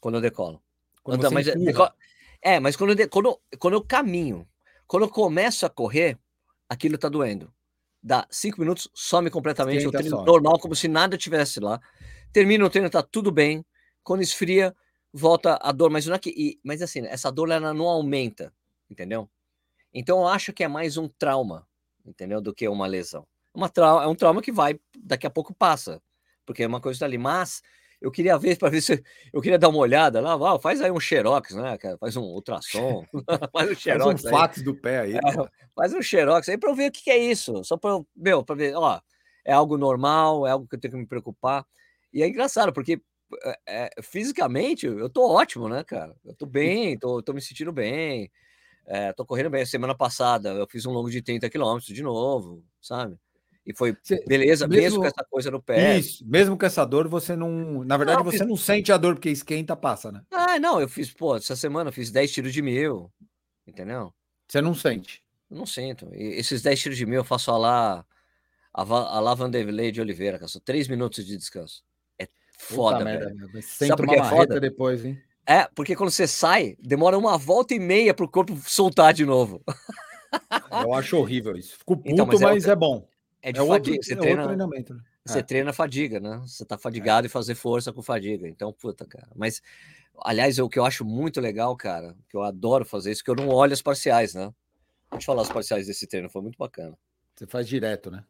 Quando eu decolo. Quando Então, mas é, empurra. é, mas quando eu, quando, quando eu caminho, quando eu começo a correr, aquilo tá doendo. Dá cinco minutos, some completamente o treino some. normal, como se nada tivesse lá. Termina o treino, tá tudo bem. Quando esfria, volta a dor, mas não é que. e- mas assim, essa dor ela não aumenta, entendeu? Então eu acho que é mais um trauma, entendeu? Do que uma lesão. Uma trau é um trauma que vai, daqui a pouco passa, porque é uma coisa ali. Mas eu queria ver para ver se eu queria dar uma olhada lá, Val, faz aí um xerox, né, cara? Faz um ultrassom, faz um Faz um xerox fax do pé aí. É, faz um xerox aí para eu ver o que, que é isso. Só para eu, meu, para ver, ó, é algo normal, é algo que eu tenho que me preocupar. E é engraçado, porque é, fisicamente eu tô ótimo, né, cara? Eu tô bem, tô, tô me sentindo bem, é, tô correndo bem. Semana passada eu fiz um longo de 30 quilômetros de novo, sabe? E foi Você- beleza, mesmo, mesmo- com essa coisa no pé. Isso, mesmo com essa dor, você não. Na verdade, Não, você fiz- não sente a dor, porque esquenta, passa, né? Ah, não, eu fiz, pô, essa semana eu fiz 10 tiros de mil, entendeu? Você não sente. Eu não sinto. E esses 10 tiros de mil eu faço a lá, a, a lá Vanderlei de Oliveira, cara. São 3 minutos de descanso. É foda, Puta merda, velho. meu. Mas Sabe Senta por uma que é foda? depois, hein? É, porque quando você sai, demora uma volta e meia pro corpo soltar de novo. Eu acho horrível isso. Fico puto, Então, mas mas, é é, outra- bom. É de É outro, fadiga. Você é outro treina, treinamento. né? você É. treina fadiga, né? Você tá fadigado e fazer força com fadiga. Então, puta, cara. Mas, aliás, o que eu acho muito legal, cara, que eu adoro fazer isso, que eu não olho as parciais, né? Vou te falar as parciais desse treino, foi muito bacana. Você faz direto, né?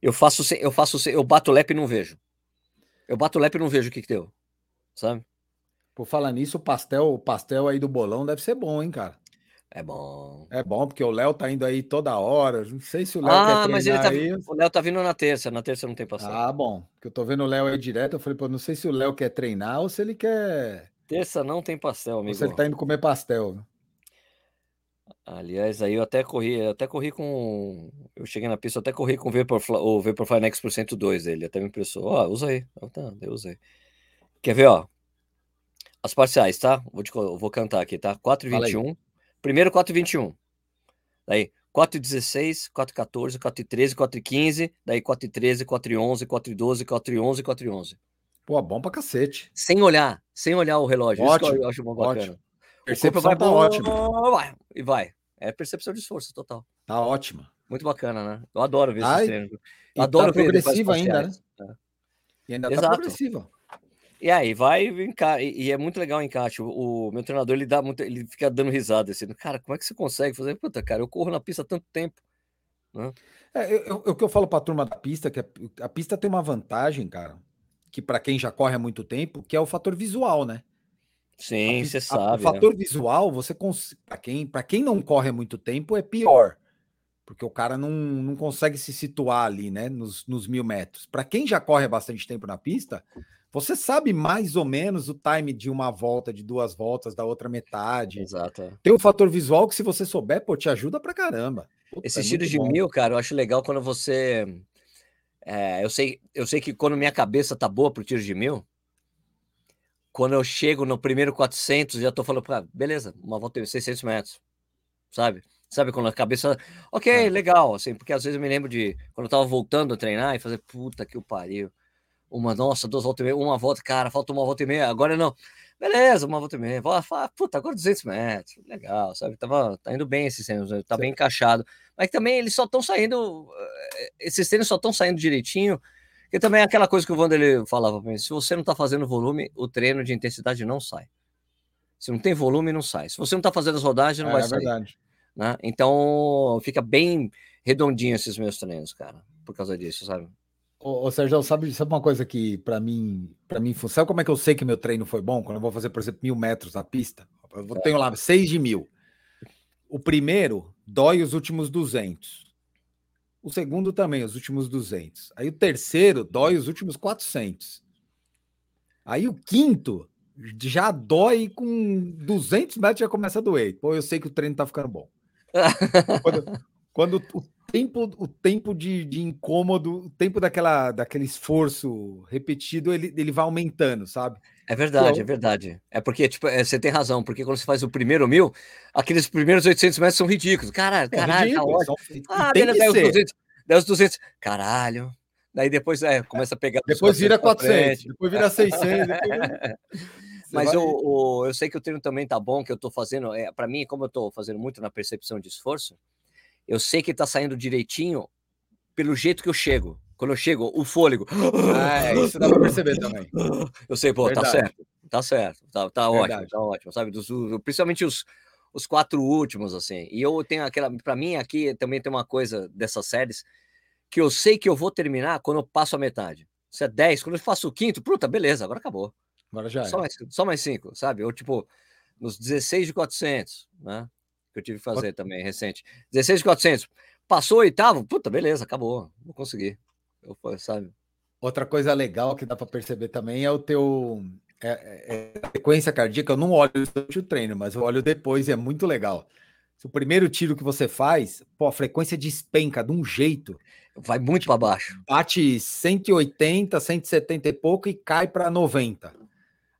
Eu faço, eu faço, eu bato o lep e não vejo. Eu bato o lep e não vejo o que que deu, sabe? Por falar nisso, o pastel, o pastel aí do bolão deve ser bom, hein, cara? É bom. É bom, porque o Léo tá indo aí toda hora. Não sei se o Léo Ah, quer mas ele tá, aí. o Léo tá vindo na terça, na terça não tem passado. Ah, bom. Porque eu tô vendo o Léo aí direto. Eu falei, pô, não sei se o Léo quer treinar ou se ele quer. Terça não tem pastel, Ou amigo. se ele tá indo comer pastel. Aliás, aí eu até corri, eu até corri com. Eu cheguei na pista, eu até corri com o Vaporfly, o Vaporfly Next por 102 dele, até me impressou. Ó, usa aí. Tá, eu usei. Quer ver, ó? As parciais, tá? Vou, te, vou cantar aqui, tá? 4,21. Primeiro 4,21. Daí 4,16, 4,14, 4,13, 4,15. Daí 4,13, 4,11, 4,12, 4,11, 4,11. Pô, bom pra cacete. Sem olhar, sem olhar o relógio. Isso que Ótimo, eu acho bom bacana. ótimo. Percepção vai, tá ótima. vai, e vai. É percepção de esforço total. Tá ótima. Muito bacana, né? Eu adoro ver esses Ai, treinos. E Eu adoro tá ver progressiva ainda, né? parciais. E ainda tá Exato. progressiva. E aí, vai e e é muito legal o encaixe. O, o meu treinador, ele dá muito, ele fica dando risada assim, cara, como é que você consegue fazer? Puta, cara, eu corro na pista há tanto tempo. É, eu- eu- o que eu falo pra turma da pista, que a, a pista tem uma vantagem, cara, que pra quem já corre há muito tempo, que é o fator visual, né? Sim, A- você a- sabe. O né? fator visual, você para quem, pra quem não corre há muito tempo, é pior. Porque o cara não, não consegue se situar ali, né? Nos, nos mil metros. Para quem já corre há bastante tempo na pista, Você sabe mais ou menos o time de uma volta, de duas voltas, da outra metade. Exato. é. Tem um fator visual que, se você souber, pô, te ajuda pra caramba. Puta, Esses é tiros de bom. mil, cara, eu acho legal quando você. é, eu, sei, eu sei que quando minha cabeça tá boa pro tiro de mil, quando eu chego no primeiro 400, já tô falando, "Ah, beleza, uma volta de 600 metros, sabe? Sabe quando a cabeça. Ok, É. legal, assim, porque às vezes eu me lembro de quando eu tava voltando a treinar e fazer, puta que o pariu. Uma, nossa, duas voltas e meia, uma volta, cara, falta uma volta e meia, agora não. Beleza, uma volta e meia. Vou falar, puta, agora 200 metros. Legal, sabe? Tava, tá indo bem esses treinos, né? tá bem encaixado. Mas também eles só estão saindo, eh, esses treinos só estão saindo direitinho. Que também é aquela coisa que o Wander ele falava pra mim: se você não tá fazendo volume, o treino de intensidade não sai. Se não tem volume, não sai. Se você não tá fazendo as rodagens, não É, vai é sair. verdade. Né? Então fica bem redondinho esses meus treinos, cara, por causa disso, sabe? Ô, ô Sérgio, sabe, sabe uma coisa que pra mim, para mim, sabe como é que eu sei que meu treino foi bom? Quando eu vou fazer, por exemplo, mil metros na pista, eu tenho lá seis de mil. O primeiro dói os últimos 200. O segundo também, os últimos 200. Aí o terceiro dói os últimos 400. Aí o quinto já dói com 200 metros já começa a doer. Pô, eu sei que o treino tá ficando bom. Quando, quando o tempo, o tempo de, de incômodo, o tempo daquela, daquele esforço repetido, ele, ele vai aumentando, sabe? É verdade, Então- é verdade. É porque, tipo, é, você tem razão, porque quando você faz o primeiro mil, aqueles primeiros 800 metros são ridículos. Caralho, É caralho, tá ridículo, ótimo. são- Ah, tem beleza, que daí os ser. 200, daí os 200, caralho. Daí depois é, começa a pegar. Depois vira 400 pra 400, frente. depois vira 600. Depois... Você Mas eu, o- eu sei que o treino também tá bom, que eu tô fazendo. É, para mim, como eu tô fazendo muito na percepção de esforço, eu sei que tá saindo direitinho pelo jeito que eu chego. Quando eu chego, o fôlego. Ah, isso dá pra perceber também. Eu sei, pô, tá Verdade. certo, tá certo, tá, tá ótimo, tá ótimo, sabe? Dos, do- principalmente os, os quatro últimos, assim. E eu tenho aquela, para mim aqui também tem uma coisa dessas séries que eu sei que eu vou terminar quando eu passo a metade. Se é 10, quando eu faço o quinto, puta, beleza, agora acabou. Agora já Só é. mais, só mais cinco, sabe? Ou tipo, nos 16 de 400, né? Que eu tive que fazer também, recente. 16 de 400. Passou oitavo, puta, beleza, acabou. Vou conseguir. Eu, sabe? Outra coisa legal que dá para perceber também é o teu é, é- é a frequência cardíaca. Eu não olho durante o treino, mas eu olho depois e é muito legal. Se o primeiro tiro que você faz, pô, a frequência despenca de um jeito, Vai muito para baixo. bate 180, 170 e pouco e cai para 90.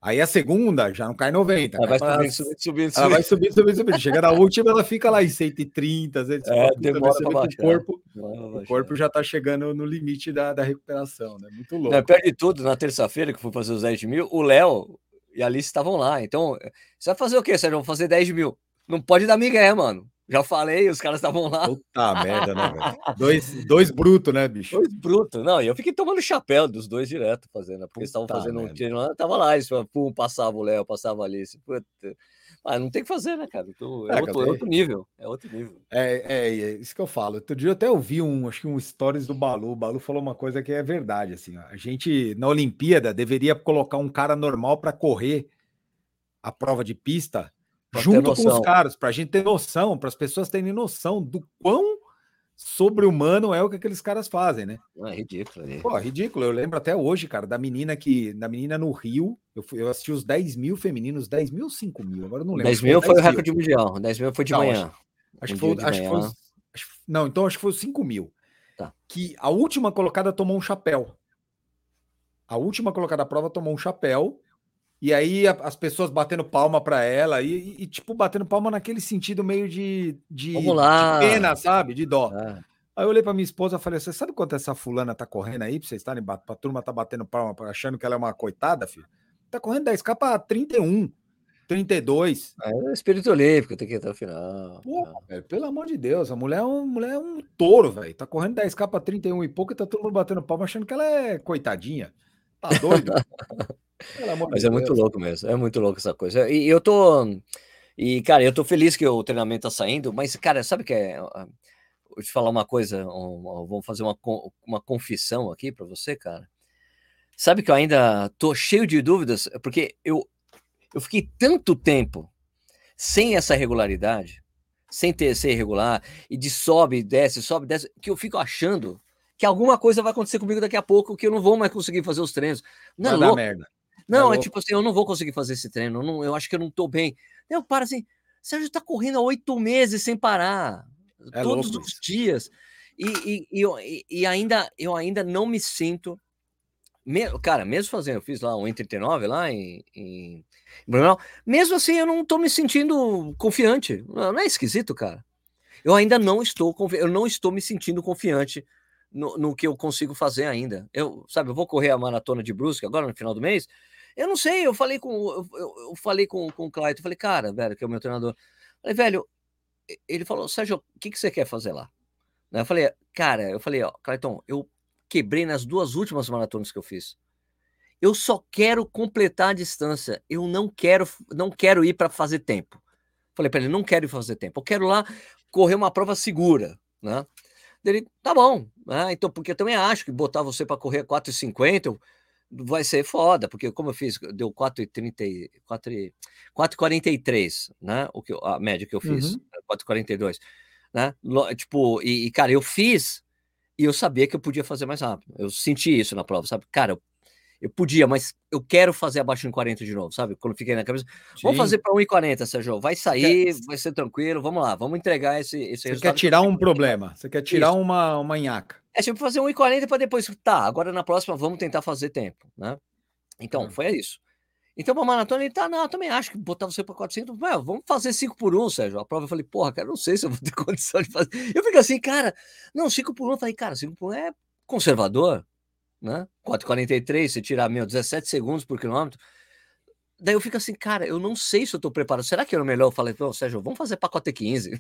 Aí a segunda já não cai 90, Ela vai pra- subindo, subindo, subindo, ela vai subindo, subindo, subindo. Chega na última, ela fica lá em 130, 150. É, demora pra que o baixar. corpo, o baixar. corpo já tá chegando no limite da, da recuperação, né? Muito louco. Não, pior de tudo, na terça-feira que fui fazer os 10 mil, o Léo e a Alice estavam lá. Então, você vai fazer o quê, Sérgio? Vou fazer 10 mil. Não pode dar migué, mano. Já falei, os caras estavam lá. Puta merda, né, velho? Dois, dois brutos, né, bicho? Dois brutos. Não, e eu fiquei tomando chapéu dos dois direto fazendo, porque eles estavam Puta fazendo um merda. treino lá, tava lá, eles, pum, passava o Léo, passava a Alice. Puta. Ah, não tem que fazer, né, cara? Então, é, É, outro, é outro nível. É outro nível. É, é, é isso que eu falo. Outro dia eu até ouvi um, acho que um stories do Balu. O Balu falou uma coisa que é verdade, assim. ó. A gente, na Olimpíada, deveria colocar um cara normal para correr a prova de pista junto com os caras, para a gente ter noção, para as pessoas terem noção do quão sobre-humano é o que aqueles caras fazem, né? É ridículo. ali. Pô, ridículo. Eu lembro até hoje, cara, da menina que. Da menina no Rio. Eu, fui, eu assisti os 10 mil femininos, 10 mil ou 5 mil? Agora eu não lembro. 10 acho que mil foi o 10 mil. recorde mundial. 10 mil foi de Não, manhã. Acho Um que foi, de acho que foi manhã. acho que- não, então acho que foi os 5 mil. Tá. Que a última colocada tomou um chapéu. A última colocada da prova tomou um chapéu. E aí a- as pessoas batendo palma para ela e, e- e, tipo, batendo palma naquele sentido meio de, de, de pena, sabe? De dó. Ah, Aí eu olhei pra minha esposa e falei: Você sabe quanto essa fulana tá correndo aí? Pra vocês estarem, pra turma tá batendo palma, achando que ela é uma coitada, filho? Tá correndo 10k pra 31, 32. é o espírito olímpico, tem que ir até o final. Pô, velho, pelo amor de Deus, a mulher é um, mulher é um touro, velho. Tá correndo 10k pra 31 e pouco e tá todo mundo batendo palma achando que ela é coitadinha. Tá doido? Mas é muito louco mesmo, é muito louco essa coisa. E eu tô. E, cara, eu tô feliz que o treinamento tá saindo, mas, cara, sabe que é? ah, Vou te falar uma coisa, um- vamos fazer uma, uma confissão aqui pra você, cara. Sabe que eu ainda tô cheio de dúvidas, porque eu, eu fiquei tanto tempo sem essa regularidade, sem ter ser regular, e de sobe, desce, sobe, desce, que eu fico achando que alguma coisa vai acontecer comigo daqui a pouco, que eu não vou mais conseguir fazer os treinos. Não, vai dar merda. Não, é, é tipo assim, eu não vou conseguir fazer esse treino, eu, não, eu acho que eu não tô bem. Eu paro assim, Sérgio tá correndo há oito meses sem parar, é todos os isso. dias. E, e, e, e, ainda eu ainda não me sinto. Me, cara, mesmo fazendo, eu fiz lá um 39 lá em, em Blumenau, mesmo assim eu não tô me sentindo confiante. Não é esquisito, cara? Eu ainda não estou, eu não estou me sentindo confiante no, no, que eu consigo fazer ainda. Eu, sabe, eu vou correr a maratona de Brusque agora no final do mês. Eu não sei, eu falei com eu, eu falei com, com o Clayton, falei, cara, velho, que é o meu treinador. Falei, velho, ele falou, Sérgio, o que, que você quer fazer lá? Eu falei, cara, eu falei, ó, Clayton, eu quebrei nas duas últimas maratonas que eu fiz. Eu só quero completar a distância. Eu não quero, não quero ir para fazer tempo. Falei para ele, não quero ir fazer tempo. Eu quero lá correr uma prova segura, né? Ele, tá bom, né? Então, porque eu também acho que botar você para correr 4,50 vai ser foda, porque como eu fiz, deu 4,30, 4,43, né? O que a média que eu fiz, uhum. 4,42, né? Tipo, e, e, cara, eu fiz e eu sabia que eu podia fazer mais rápido. Eu senti isso na prova, sabe? Cara, eu eu podia, mas eu quero fazer abaixo de 40 de novo, sabe? Quando fiquei na cabeça, Sim. vamos fazer para 1,40, Sérgio. Vai sair, vai ser tranquilo, vamos lá, vamos entregar esse, esse Você resultado. quer tirar um problema, você quer tirar uma, uma nhaca. É tipo fazer 1,40 para depois, tá, agora na próxima vamos tentar fazer tempo, né? Então, hum. foi isso. Então, uma maratona, ele tá, não, eu também acho que botar você para 400, Ué, vamos fazer 5 por 1, Sérgio. A prova eu falei, porra, cara, não sei se eu vou ter condição de fazer. Eu fico assim, cara, não, 5 por 1, eu falei, cara, 5 por 1 é conservador, né? 4,43, você tirar, meu, 17 segundos por quilômetro. Daí eu fico assim, cara, eu não sei se eu tô preparado. Será que era melhor? Eu falei, pô, Sérgio, vamos fazer pacote 15.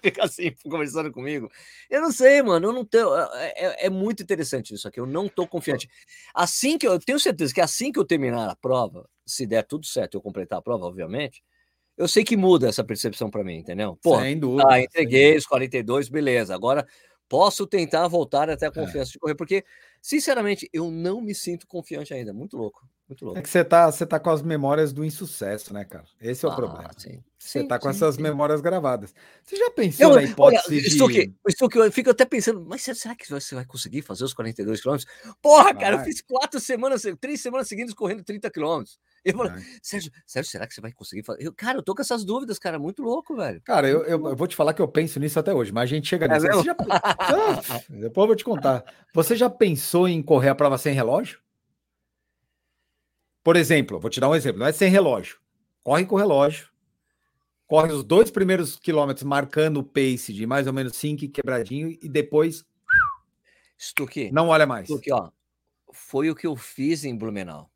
fica assim, conversando comigo. Eu não sei, mano, eu não tenho. É, é, é, muito interessante isso aqui, eu não tô confiante. Assim que eu, eu tenho certeza que assim que eu terminar a prova, se der tudo certo, eu completar a prova, obviamente, eu sei que muda essa percepção para mim, entendeu? Pô, sem dúvida. Tá, entreguei os 42, beleza. Agora posso tentar voltar até a é. confiança é. de correr, porque, sinceramente, eu não me sinto confiante ainda. Muito louco, muito louco. É que você tá, você tá com as memórias do insucesso, né, cara? Esse é o ah, problema. Sim. Você sim, tá com sim, essas sim. memórias gravadas. Você já pensou eu, na hipótese olha, de... Estou aqui, estou aqui, eu fico até pensando, mas será que você vai conseguir fazer os 42 quilômetros? Porra, cara, eu fiz quatro semanas, três semanas seguidas correndo 30 quilômetros. Eu falei, Sérgio, Sérgio, será que você vai conseguir fazer? Eu, cara, eu tô com essas dúvidas, cara, muito louco, velho. Cara, eu, eu, eu vou te falar que eu penso nisso até hoje, mas a gente chega é nisso. Já... ah, depois eu vou te contar. Você já pensou em correr a prova sem relógio? Por exemplo, vou te dar um exemplo, não é sem relógio. Corre com relógio, corre os dois primeiros quilômetros marcando o pace de mais ou menos 5 quebradinho e depois. Stuque. Não olha mais. Stuque, ó. Foi o que eu fiz em Blumenau.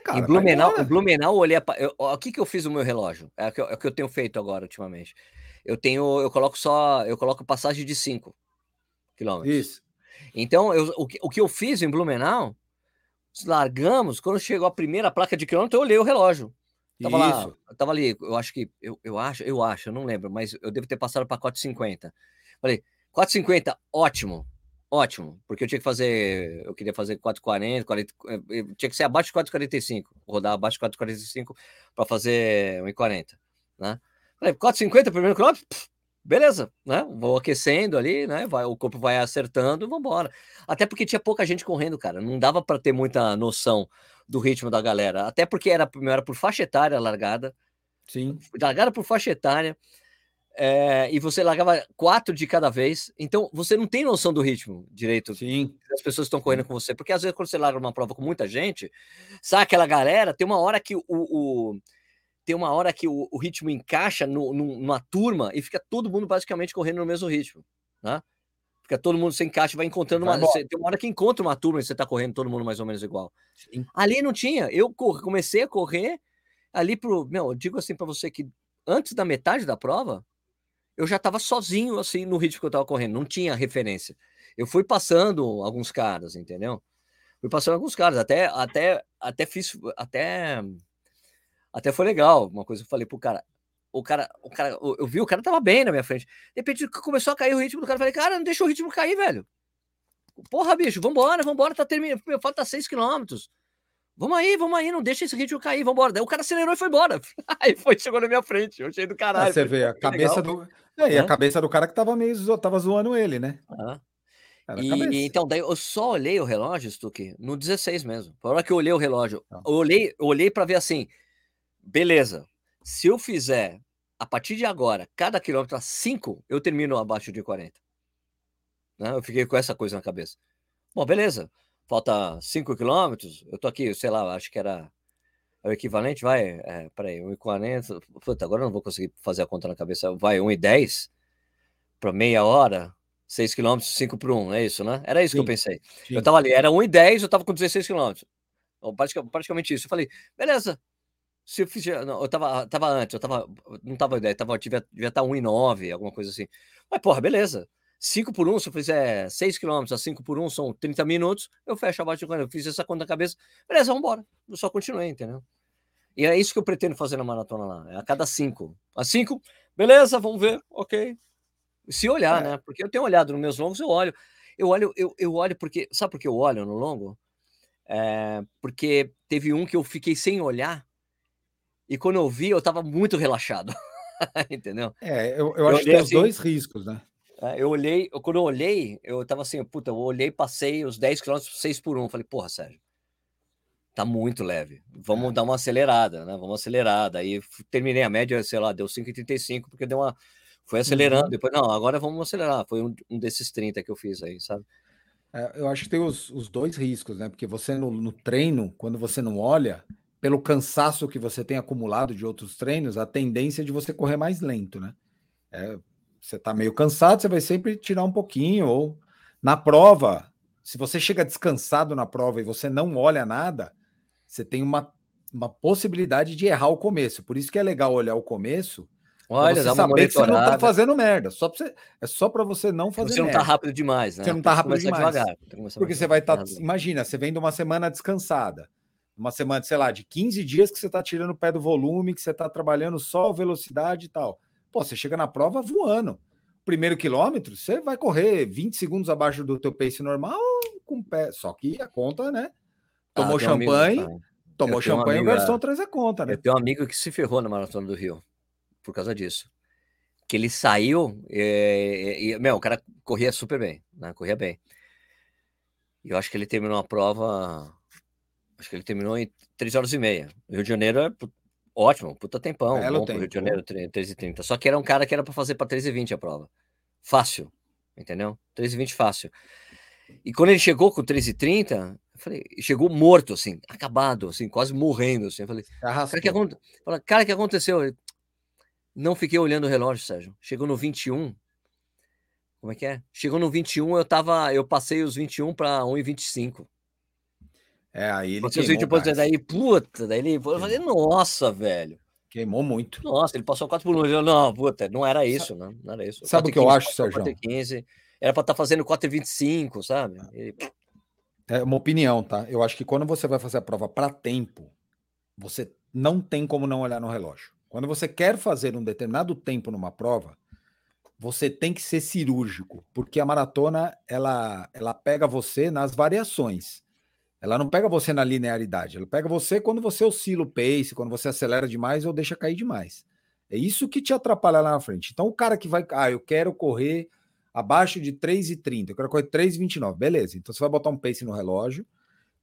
Cara. Em Blumenau, em Blumenau eu olhei. Eu, o que, que eu fiz no meu relógio? É o, que eu, é o que eu tenho feito agora ultimamente. Eu tenho, eu coloco só, eu coloco passagem de 5 quilômetros. Isso. Então, eu, o, que, o que eu fiz em Blumenau, largamos, quando chegou a primeira placa de quilômetro, eu olhei o relógio. Tava Isso. lá, tava ali, eu acho que, eu, eu acho, eu acho, eu não lembro, mas eu devo ter passado para 4,50. Falei, 4,50, ótimo. Ótimo, porque eu tinha que fazer, eu queria fazer 4,40, 40, tinha que ser abaixo de 4,45, rodar abaixo de 4,45 para fazer 1,40, né? Falei, 4,50 primeiro quilômetro, beleza, né? Vou aquecendo ali, né? Vai, o corpo vai acertando, vamos embora. Até porque tinha pouca gente correndo, cara, não dava para ter muita noção do ritmo da galera, até porque era, era por faixa etária largada, sim, largada por faixa etária é, e você largava quatro de cada vez, então você não tem noção do ritmo direito. Sim. As pessoas estão correndo com você, porque às vezes quando você larga uma prova com muita gente, sabe aquela galera, tem uma hora que o, o tem uma hora que o, o ritmo encaixa no, numa turma e fica todo mundo basicamente correndo no mesmo ritmo, né? Fica todo mundo se encaixa, vai encontrando uma. Você, tem uma hora que encontra uma turma e você está correndo todo mundo mais ou menos igual. Sim. Ali não tinha. Eu comecei a correr ali pro. Meu, eu digo assim para você que antes da metade da prova, eu já estava sozinho, assim, no ritmo que eu estava correndo, não tinha referência. Eu fui passando alguns caras, entendeu? Fui passando alguns caras, até, até, até fiz, até, até foi legal. Uma coisa que eu falei pro cara, o cara, o cara, eu vi o cara tava bem na minha frente. De repente começou a cair o ritmo do cara, eu falei, cara, não deixa o ritmo cair, velho. Porra, bicho, vambora, vambora, tá terminando, falta 6 quilômetros. Vamos aí, vamos aí, não deixa esse ritmo cair, vambora. Daí o cara acelerou e foi embora. Aí foi, chegou na minha frente, eu achei do caralho. Ah, você vê, a cabeça legal. do. É, e a cabeça do cara que tava meio zo... tava zoando ele, né? Ah. E, então, daí eu só olhei o relógio, Stuque, no 16 mesmo. Na hora que eu olhei o relógio, tá. eu olhei, eu olhei para ver assim, beleza, se eu fizer a partir de agora, cada quilômetro a 5, eu termino abaixo de 40. Né? Eu fiquei com essa coisa na cabeça. Bom, beleza, falta 5 quilômetros, eu tô aqui, sei lá, acho que era o equivalente, vai, é, peraí, 1,40, puta, agora eu não vou conseguir fazer a conta na cabeça, vai 1,10 para meia hora, 6 km, 5 por 1, é isso, né? Era isso sim, que eu pensei. Sim. Eu tava ali, era 1 e 10, eu tava com 16 km. Então, praticamente, isso. Eu falei, beleza. Se eu fizer. Não, eu tava, tava antes, eu tava. Não tava ideia, tava, devia, devia estar 1 e 9, alguma coisa assim. Mas, porra, beleza. 5 por 1, se eu fizer 6 km a 5 por 1, são 30 minutos, eu fecho abaixo de 40. Eu fiz essa conta na cabeça, beleza, vamos embora. Eu só continuei, entendeu? E é isso que eu pretendo fazer na maratona lá. É a cada 5. A 5, beleza, vamos ver, ok. Se olhar, é. né? Porque eu tenho olhado nos meus longos, eu olho. Eu olho, eu, eu olho porque. Sabe por que eu olho no longo? É, porque teve um que eu fiquei sem olhar, e quando eu vi, eu tava muito relaxado. Entendeu? É, eu, eu, eu acho que tem assim, os dois riscos, né? É, eu olhei, quando eu olhei, eu tava assim, puta, eu olhei, passei os 10 km 6 por 1. Falei, porra, Sérgio, tá muito leve. Vamos é. dar uma acelerada, né? Vamos acelerar. Daí terminei a média, sei lá, deu 5,35, porque deu uma foi acelerando, uhum. depois, não, agora vamos acelerar. Foi um, um, desses 30 que eu fiz aí, sabe? É, eu acho que tem os, os dois riscos, né? Porque você no, no, treino, quando você não olha, pelo cansaço que você tem acumulado de outros treinos, a tendência é de você correr mais lento, né? É, você tá meio cansado, você vai sempre tirar um pouquinho, ou na prova, se você chega descansado na prova e você não olha nada, você tem uma, uma possibilidade de errar o começo. Por isso que é legal olhar o começo Olha, você saber que você não tá fazendo merda. Só você, é só para você não fazer Você não merda. tá rápido demais, né? Você não tá rápido demais. Devagar, porque você vai estar. Tá, imagina, você vem de uma semana descansada. Uma semana, sei lá, de 15 dias que você tá tirando o pé do volume, que você tá trabalhando só velocidade e tal. Pô, você chega na prova voando. Primeiro quilômetro, você vai correr 20 segundos abaixo do teu pace normal com o pé. Só que a conta, né? Tomou ah, champanhe, um amigo, tomou champanhe, um amigo, o garçom traz a conta, né? Eu tenho um amigo que se ferrou na maratona do Rio por causa disso. Que ele saiu e, e meu, o cara corria super bem, né? Corria bem. E eu acho que ele terminou a prova. Acho que ele terminou em 3 horas e meia. Rio de Janeiro é ótimo, puta tempão. É, bom tempo. Rio de Janeiro, 3 e 30. Só que era um cara que era para fazer para 3 e 20 a prova. Fácil, entendeu? 3 e 20 fácil. E quando ele chegou com 3 e 30, eu falei, chegou morto, assim, acabado, assim, quase morrendo, assim. Eu falei, cara, que, cara, que aconteceu? Não fiquei olhando o relógio, Sérgio. Chegou no 21. Como é que é? Chegou no 21, eu tava, eu passei os 21 para 1,25. É, aí ele Porque queimou, depois, daí, puta, daí ele, eu falei, nossa, velho. Queimou muito. Nossa, ele passou 4 por 1. Não, puta, não era isso, não, não era isso. Sabe o que 15, eu acho, Sérgio? 15, era para estar tá fazendo 4,25, sabe? Ele... É uma opinião, tá? Eu acho que quando você vai fazer a prova para tempo, você não tem como não olhar no relógio. Quando você quer fazer um determinado tempo numa prova, você tem que ser cirúrgico, porque a maratona ela, ela pega você nas variações. Ela não pega você na linearidade, ela pega você quando você oscila o pace, quando você acelera demais ou deixa cair demais. É isso que te atrapalha lá na frente. Então, o cara que vai, ah, eu quero correr abaixo de 3,30, eu quero correr 3,29, beleza. Então, você vai botar um pace no relógio,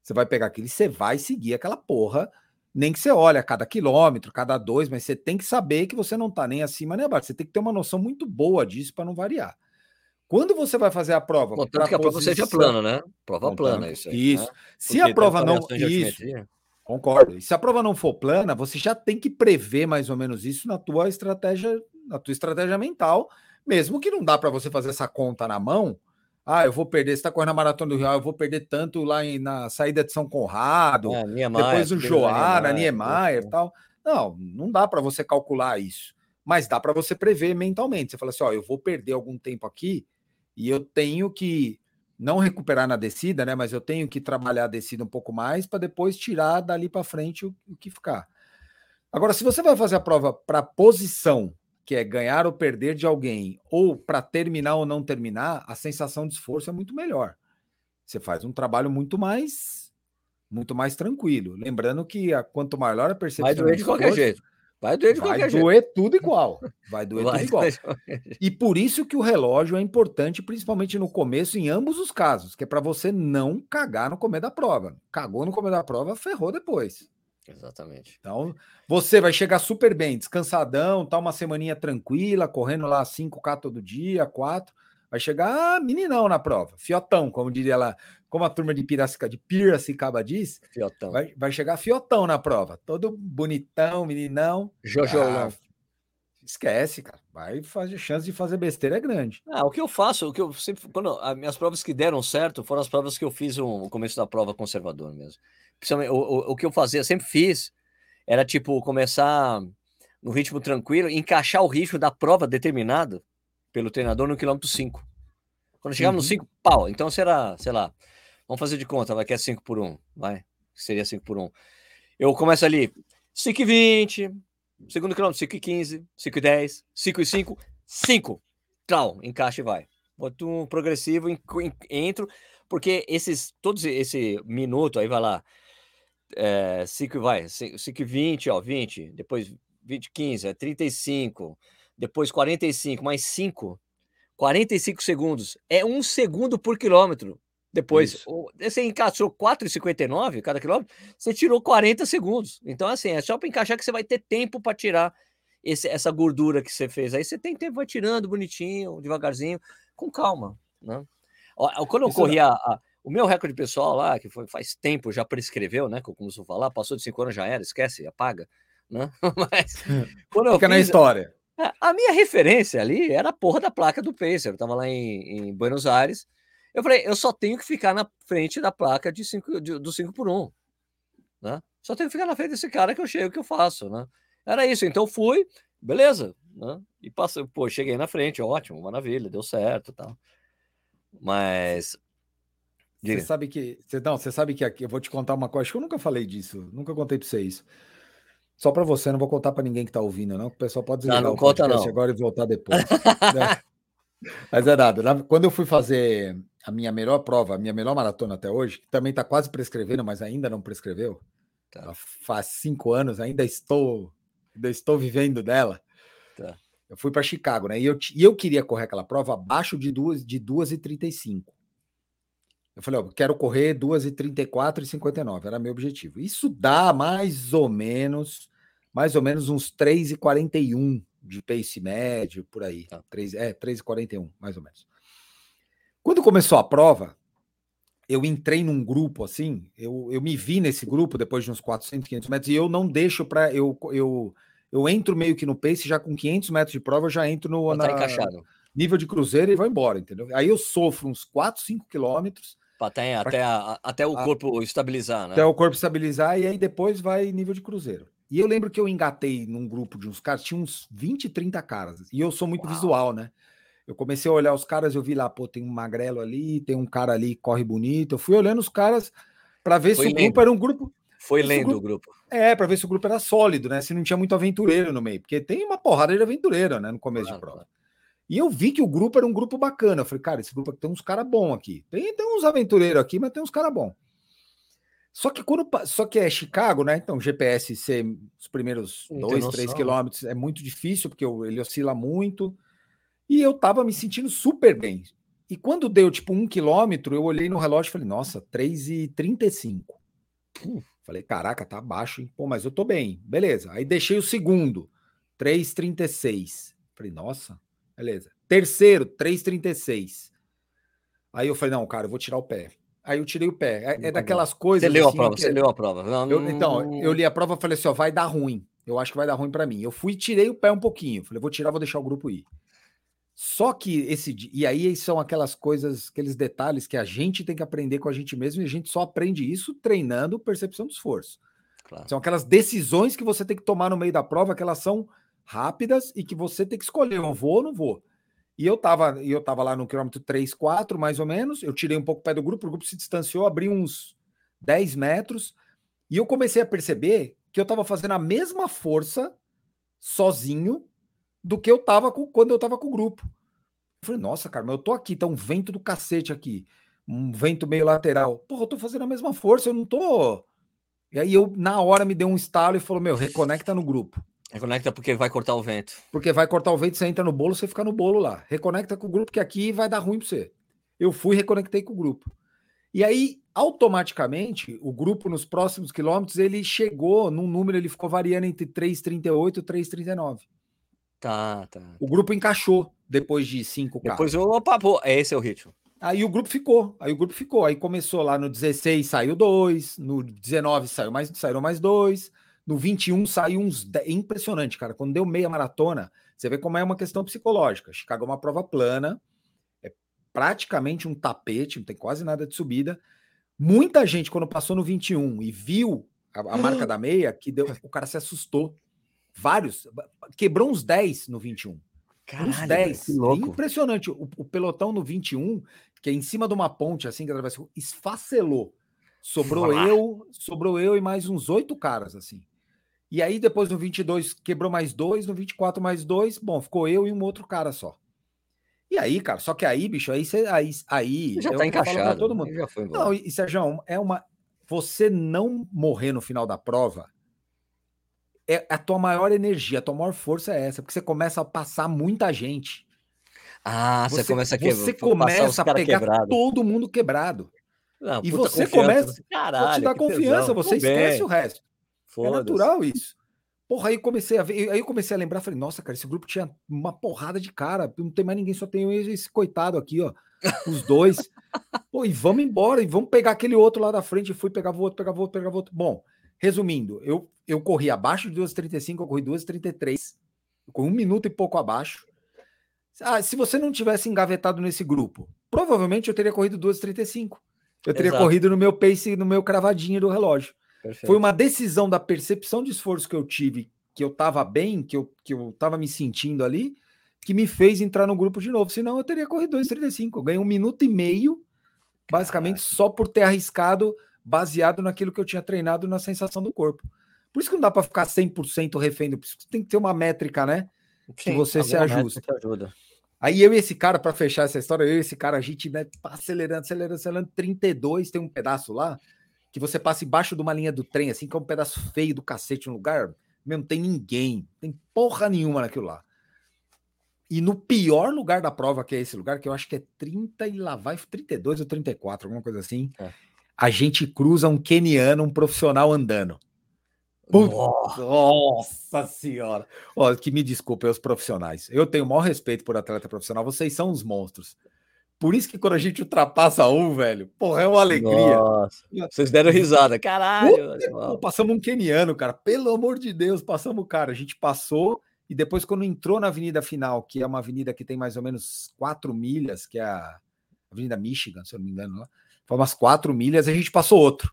você vai pegar aquilo e você vai seguir aquela porra nem que você olhe a cada quilômetro, cada dois, mas você tem que saber que você não está nem acima nem abaixo. Você tem que ter uma noção muito boa disso para não variar. Quando você vai fazer a prova. Contanto que a prova seja plana, né? Prova Contanto, plana, isso. Aí, isso. Né? Se a prova não. Isso. Concordo. E se a prova não for plana, você já tem que prever mais ou menos isso na tua estratégia, na tua estratégia mental, mesmo que não dá para você fazer essa conta na mão, ah, eu vou perder, você está correndo a maratona do Rio, eu vou perder tanto lá em, na saída de São Conrado, é, Niemeyer, depois o Joara, Niemeyer e tal. Não, não dá para você calcular isso, mas dá para você prever mentalmente. Você fala assim: ó, eu vou perder algum tempo aqui e eu tenho que não recuperar na descida, né? Mas eu tenho que trabalhar a descida um pouco mais para depois tirar dali para frente o, o que ficar. Agora, se você vai fazer a prova para posição que é ganhar ou perder de alguém, ou para terminar ou não terminar, a sensação de esforço é muito melhor. Você faz um trabalho muito mais muito mais tranquilo. Lembrando que a, quanto maior a percepção. Vai doer de, de qualquer jeito. Vai doer de vai qualquer doer jeito. tudo igual. Vai doer vai tudo igual. E por isso que o relógio é importante, principalmente no começo, em ambos os casos, que é para você não cagar no começo da prova. Cagou no começo da prova, ferrou depois. Exatamente. Então, você vai chegar super bem, descansadão, tá uma semaninha tranquila, correndo lá 5K todo dia, 4. Vai chegar ah, meninão na prova, fiotão, como diria lá, como a turma de Piracicaba, de Piracicaba diz. Fiotão. Vai, vai chegar fiotão na prova, todo bonitão, meninão. Jojolão. Ah, esquece, cara. Vai fazer chance de fazer besteira é grande. Ah, o que eu faço, o que eu sempre, quando as minhas provas que deram certo foram as provas que eu fiz no começo da prova conservador mesmo. O, o, o que eu fazia, sempre fiz, era tipo começar no ritmo tranquilo, encaixar o ritmo da prova determinado pelo treinador no quilômetro 5. Quando chegava uhum. no 5, pau. Então será, sei lá, vamos fazer de conta, vai que é 5 por 1, vai. Seria 5 por 1. Eu começo ali 5 e 20, segundo quilômetro 5 e 15, 5 e 10, 5 e 5, 5. Trau, encaixa e vai. Boto um progressivo, entro, porque esses, todos esse minuto aí vai lá, é, 5 vai, 5 e 20, ó, 20, depois 20, 15, é 35, depois 45, mais 5, 45 segundos. É um segundo por quilômetro. Depois, Isso. você encaixou 4,59 cada quilômetro, você tirou 40 segundos. Então, assim, é só para encaixar que você vai ter tempo para tirar esse, essa gordura que você fez. Aí você tem tempo, vai tirando bonitinho, devagarzinho, com calma. Né? Quando eu Isso corri a, a, o meu recorde pessoal lá, que foi faz tempo, já prescreveu, né? Que eu começo a falar, passou de 5 anos, já era, esquece, apaga. Né? Mas quando eu Fica fiz, na história. A minha referência ali era a porra da placa do Pacer. Eu tava lá em, em Buenos Aires. Eu falei, eu só tenho que ficar na frente da placa de cinco, de, do 5 por 1 né? Só tenho que ficar na frente desse cara que eu chego, que eu faço, né? Era isso. Então fui, beleza, né? E passei, pô, cheguei na frente, ótimo, maravilha, deu certo, tal. Mas você sabe que, você não, você sabe que aqui eu vou te contar uma coisa, acho que eu nunca falei disso, nunca contei para você isso. Só para você, não vou contar para ninguém que está ouvindo, não. O pessoal pode desligar não, não o conta, não. agora e voltar depois. né? Mas é nada. Quando eu fui fazer a minha melhor prova, a minha melhor maratona até hoje, que também está quase prescrevendo, mas ainda não prescreveu. Tá. Faz cinco anos, ainda estou, ainda estou vivendo dela. Tá. Eu fui para Chicago, né? E eu, e eu queria correr aquela prova abaixo de duas de 2 e 35. Eu falei, ó, quero correr 2 e 34 e 59, era meu objetivo. Isso dá mais ou menos, mais ou menos uns 3 e 41 de pace médio, por aí. Tá. 3, é, 3 e 41, mais ou menos. Quando começou a prova, eu entrei num grupo assim, eu, eu me vi nesse grupo depois de uns 400, 500 metros, e eu não deixo para eu, eu eu entro meio que no pace, já com 500 metros de prova, eu já entro no tá na, encaixado. nível de cruzeiro e vou embora, entendeu? Aí eu sofro uns 4, 5 quilômetros, até, até, a, até o corpo estabilizar, né? Até o corpo estabilizar e aí depois vai nível de cruzeiro. E eu lembro que eu engatei num grupo de uns caras, tinha uns 20, 30 caras. E eu sou muito Uau. visual, né? Eu comecei a olhar os caras, eu vi lá, pô, tem um magrelo ali, tem um cara ali corre bonito. Eu fui olhando os caras para ver Foi se o grupo era um grupo. Foi lendo o grupo, o grupo. É, para ver se o grupo era sólido, né? Se não tinha muito aventureiro no meio, porque tem uma porrada de aventureiro, né, no começo claro, de prova. Claro. E eu vi que o grupo era um grupo bacana. Eu falei, cara, esse grupo aqui tem uns caras bons aqui. Tem, tem uns aventureiros aqui, mas tem uns caras bons. Só que quando só que é Chicago, né? Então, GPS ser os primeiros Não dois, três quilômetros é muito difícil, porque ele oscila muito. E eu tava me sentindo super bem. E quando deu tipo um quilômetro, eu olhei no relógio e falei, nossa, 3,35. Falei, caraca, tá baixo, hein? Pô, mas eu tô bem. Beleza. Aí deixei o segundo, 3,36. Falei, nossa, Beleza. Terceiro, 3,36. Aí eu falei, não, cara, eu vou tirar o pé. Aí eu tirei o pé. É, é daquelas coisas. Você leu assim, a prova, que... você leu a prova. Não, eu, então, eu li a prova e falei assim: ó, vai dar ruim. Eu acho que vai dar ruim para mim. Eu fui e tirei o pé um pouquinho. Falei, vou tirar, vou deixar o grupo ir. Só que esse. E aí são aquelas coisas, aqueles detalhes que a gente tem que aprender com a gente mesmo e a gente só aprende isso treinando percepção do esforço. Claro. São aquelas decisões que você tem que tomar no meio da prova, que elas são rápidas e que você tem que escolher, eu vou ou não vou. E eu tava, eu tava lá no quilômetro 3, 4, mais ou menos. Eu tirei um pouco o pé do grupo, o grupo se distanciou, abri uns 10 metros, e eu comecei a perceber que eu tava fazendo a mesma força sozinho do que eu tava com, quando eu tava com o grupo. Eu falei, nossa, cara, mas eu tô aqui, tá um vento do cacete aqui, um vento meio lateral. Porra, eu tô fazendo a mesma força, eu não tô. E aí eu, na hora, me deu um estalo e falou: Meu, reconecta no grupo. Reconecta porque vai cortar o vento. Porque vai cortar o vento, você entra no bolo, você fica no bolo lá. Reconecta com o grupo que aqui vai dar ruim para você. Eu fui reconectei com o grupo. E aí, automaticamente, o grupo nos próximos quilômetros, ele chegou num número, ele ficou variando entre 3,38 e 3,39. Tá, tá. O grupo encaixou depois de cinco carros. Depois, opa, pô, esse é o ritmo. Aí o grupo ficou, aí o grupo ficou. Aí começou lá no 16, saiu dois, no 19 saiu mais, saíram mais dois, no 21 saiu uns. 10, impressionante, cara. Quando deu meia maratona, você vê como é uma questão psicológica. Chicago é uma prova plana, é praticamente um tapete, não tem quase nada de subida. Muita gente, quando passou no 21 e viu a, a marca da meia, que deu, o cara se assustou. Vários, quebrou uns 10 no 21. Caralho, uns 10. Que louco. Impressionante. O, o, pelotão no 21, que é em cima de uma ponte, assim, que atravessou, esfacelou. Sobrou eu, sobrou eu e mais uns oito caras, assim. E aí, depois no 22, quebrou mais dois, no 24, mais dois. Bom, ficou eu e um outro cara só. E aí, cara, só que aí, bicho, aí você. Aí, aí já tá encaixado. Todo mundo. Já foi não, e Sérgio, é uma. Você não morrer no final da prova é a tua maior energia, a tua maior força é essa, porque você começa a passar muita gente. Ah, você, você começa a quebrar. Você começa a pegar quebrado. todo mundo quebrado. Não, e você começa Caralho, a te dar confiança, tesão. você esquece o resto. É natural isso. Porra, aí comecei a ver, aí eu comecei a lembrar, falei, nossa, cara, esse grupo tinha uma porrada de cara, não tem mais ninguém, só tem esse coitado aqui, ó, os dois. Pô, e vamos embora, e vamos pegar aquele outro lá da frente, fui, pegava o outro, pegava o outro, pegava o outro. Bom, resumindo, eu, eu corri abaixo de 2,35, eu corri 2,33, com um minuto e pouco abaixo. Ah, se você não tivesse engavetado nesse grupo, provavelmente eu teria corrido 2,35. Eu teria Exato. corrido no meu pace, no meu cravadinho do relógio. Perfeito. Foi uma decisão da percepção de esforço que eu tive, que eu estava bem, que eu, que eu tava me sentindo ali, que me fez entrar no grupo de novo. Senão eu teria corrido 2,35. Eu ganhei um minuto e meio, basicamente, Caraca. só por ter arriscado, baseado naquilo que eu tinha treinado na sensação do corpo. Por isso que não dá para ficar 100% refém do Tem que ter uma métrica, né? Sim, que você se ajusta. Ajuda. Aí eu e esse cara, para fechar essa história, eu e esse cara, a gente né, acelerando, acelerando, acelerando, 32, tem um pedaço lá que você passa embaixo de uma linha do trem, assim, que é um pedaço feio do cacete, um lugar, não tem ninguém, tem porra nenhuma naquilo lá. E no pior lugar da prova, que é esse lugar, que eu acho que é 30 e lá vai 32 ou 34, alguma coisa assim, é. a gente cruza um keniano, um profissional andando. Nossa, Nossa senhora! Ó, que me desculpem os profissionais. Eu tenho o maior respeito por atleta profissional, vocês são os monstros. Por isso que quando a gente ultrapassa um, velho, porra, é uma alegria. Nossa, vocês deram risada, caralho. Pô, passamos um keniano, cara, pelo amor de Deus, passamos o cara. A gente passou e depois, quando entrou na avenida final, que é uma avenida que tem mais ou menos quatro milhas, que é a Avenida Michigan, se eu não me engano, lá, foi umas quatro milhas, a gente passou outro.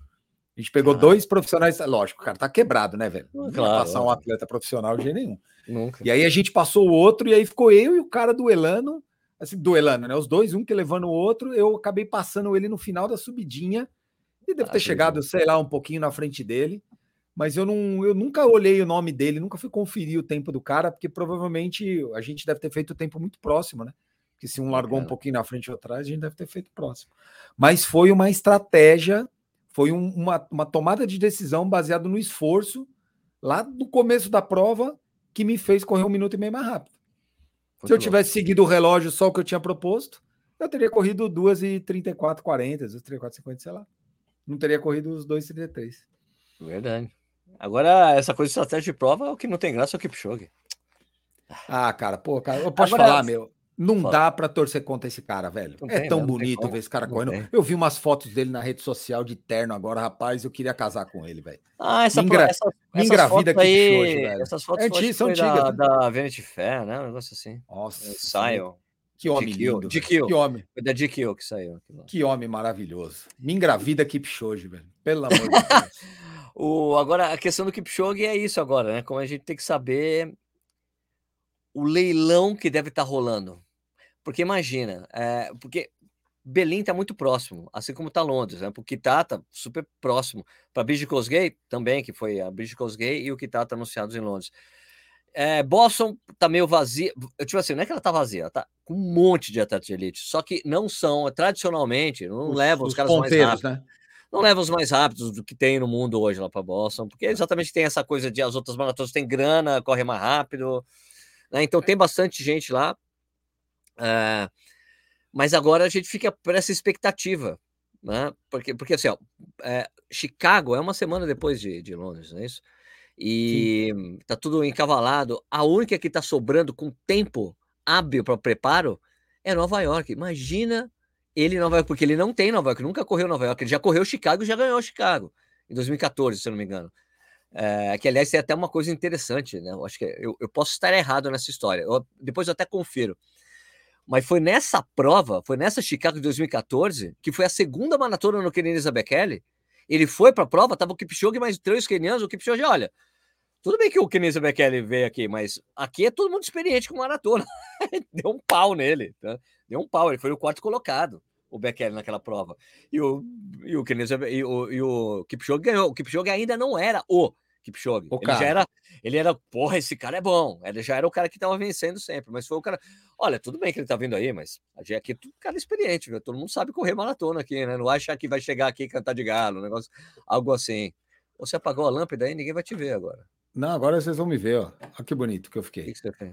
A gente pegou ah. dois profissionais, lógico, o cara tá quebrado, né, velho? Não claro, passar um atleta profissional de jeito nenhum. Nunca. E aí a gente passou o outro, e aí ficou eu e o cara do Elano assim, duelando, né? Os dois, um que levando o outro, eu acabei passando ele no final da subidinha e devo ah, ter chegado, sei lá, um pouquinho na frente dele. Mas eu não, eu nunca olhei o nome dele, nunca fui conferir o tempo do cara, porque provavelmente a gente deve ter feito o tempo muito próximo, né? Porque se um largou um pouquinho na frente ou atrás, a gente deve ter feito próximo. Mas foi uma estratégia, foi um, uma, uma tomada de decisão baseada no esforço lá no começo da prova que me fez correr um minuto e meio mais rápido. Se eu tivesse seguido o relógio só o que eu tinha proposto, eu teria corrido 2 e 34, 40, 34, 50, sei lá. Não teria corrido os 2,33. Verdade. Agora, essa coisa de estratégia de prova, o que não tem graça é o Kipchoge. Ah, cara, pô, cara, eu posso Agora, falar, meu. Não Fala. dá para torcer contra esse cara, velho. Não é tem, tão bonito ver esse cara correndo. Eu vi umas fotos dele na rede social de terno agora, rapaz. Eu queria casar com ele, velho. Ah, essa, Engra... essa, me engravida aqui aí, hoje, velho. Essas fotos é, são antigas. Da, da Vanity Fair, né? Um negócio assim. Nossa. Saiu. Que homem lindo. GQ. Que homem. Foi da GQ que saiu. Que homem maravilhoso. Me engravida Kipchoge, velho. Pelo amor de Deus. o, agora, a questão do Kipchoge é isso agora, né? Como a gente tem que saber o leilão que deve estar tá rolando. Porque imagina, é, porque Berlim está muito próximo, assim como está Londres, né? O Kitá está super próximo. Para Bridge Cosgay também, que foi a Bridge Cosgay e o Kitá tá anunciados em Londres. É, Boston tá meio vazia. Tipo assim, não é que ela tá vazia, ela tá com um monte de atletas de elite. Só que não são, tradicionalmente, não os, levam os, os caras mais rápidos. Né? não leva os mais rápidos do que tem no mundo hoje lá para Boston, porque exatamente tem essa coisa de as outras maratonas têm grana, corre mais rápido, né? então tem bastante gente lá. É, mas agora a gente fica por essa expectativa, né? Porque, porque assim, ó, é, Chicago é uma semana depois de, de Londres, não é isso? E Sim. tá tudo encavalado. A única que tá sobrando com tempo hábil para preparo é Nova York. Imagina ele em Nova York, porque ele não tem Nova York, nunca correu Nova York, ele já correu Chicago e já ganhou Chicago em 2014, se eu não me engano. É, que aliás é até uma coisa interessante, né? Eu acho que eu, eu posso estar errado nessa história. Eu, depois eu até confiro. Mas foi nessa prova, foi nessa Chicago de 2014, que foi a segunda maratona no Kenenisa Bekele. Ele foi para a prova, tava o Kipchoge mais três kenianos. O Kipchoge, olha, tudo bem que o Kenenisa Bekele veio aqui, mas aqui é todo mundo experiente com maratona. Deu um pau nele. Tá? Deu um pau, ele foi o quarto colocado, o Bekele naquela prova. E o, e o, e o, e o Kipchoge ganhou. O Kipchoge ainda não era o Kipchoge. O ele já era, ele era, porra, esse cara é bom. Ele já era o cara que estava vencendo sempre, mas foi o cara. Olha, tudo bem que ele tá vindo aí, mas a gente aqui é tudo cara experiente, viu? Todo mundo sabe correr maratona aqui, né? Não vai achar que vai chegar aqui e cantar de galo, um negócio, algo assim. Você apagou a lâmpada aí, ninguém vai te ver agora. Não, agora vocês vão me ver, ó. Olha que bonito que eu fiquei. O que, que você fez?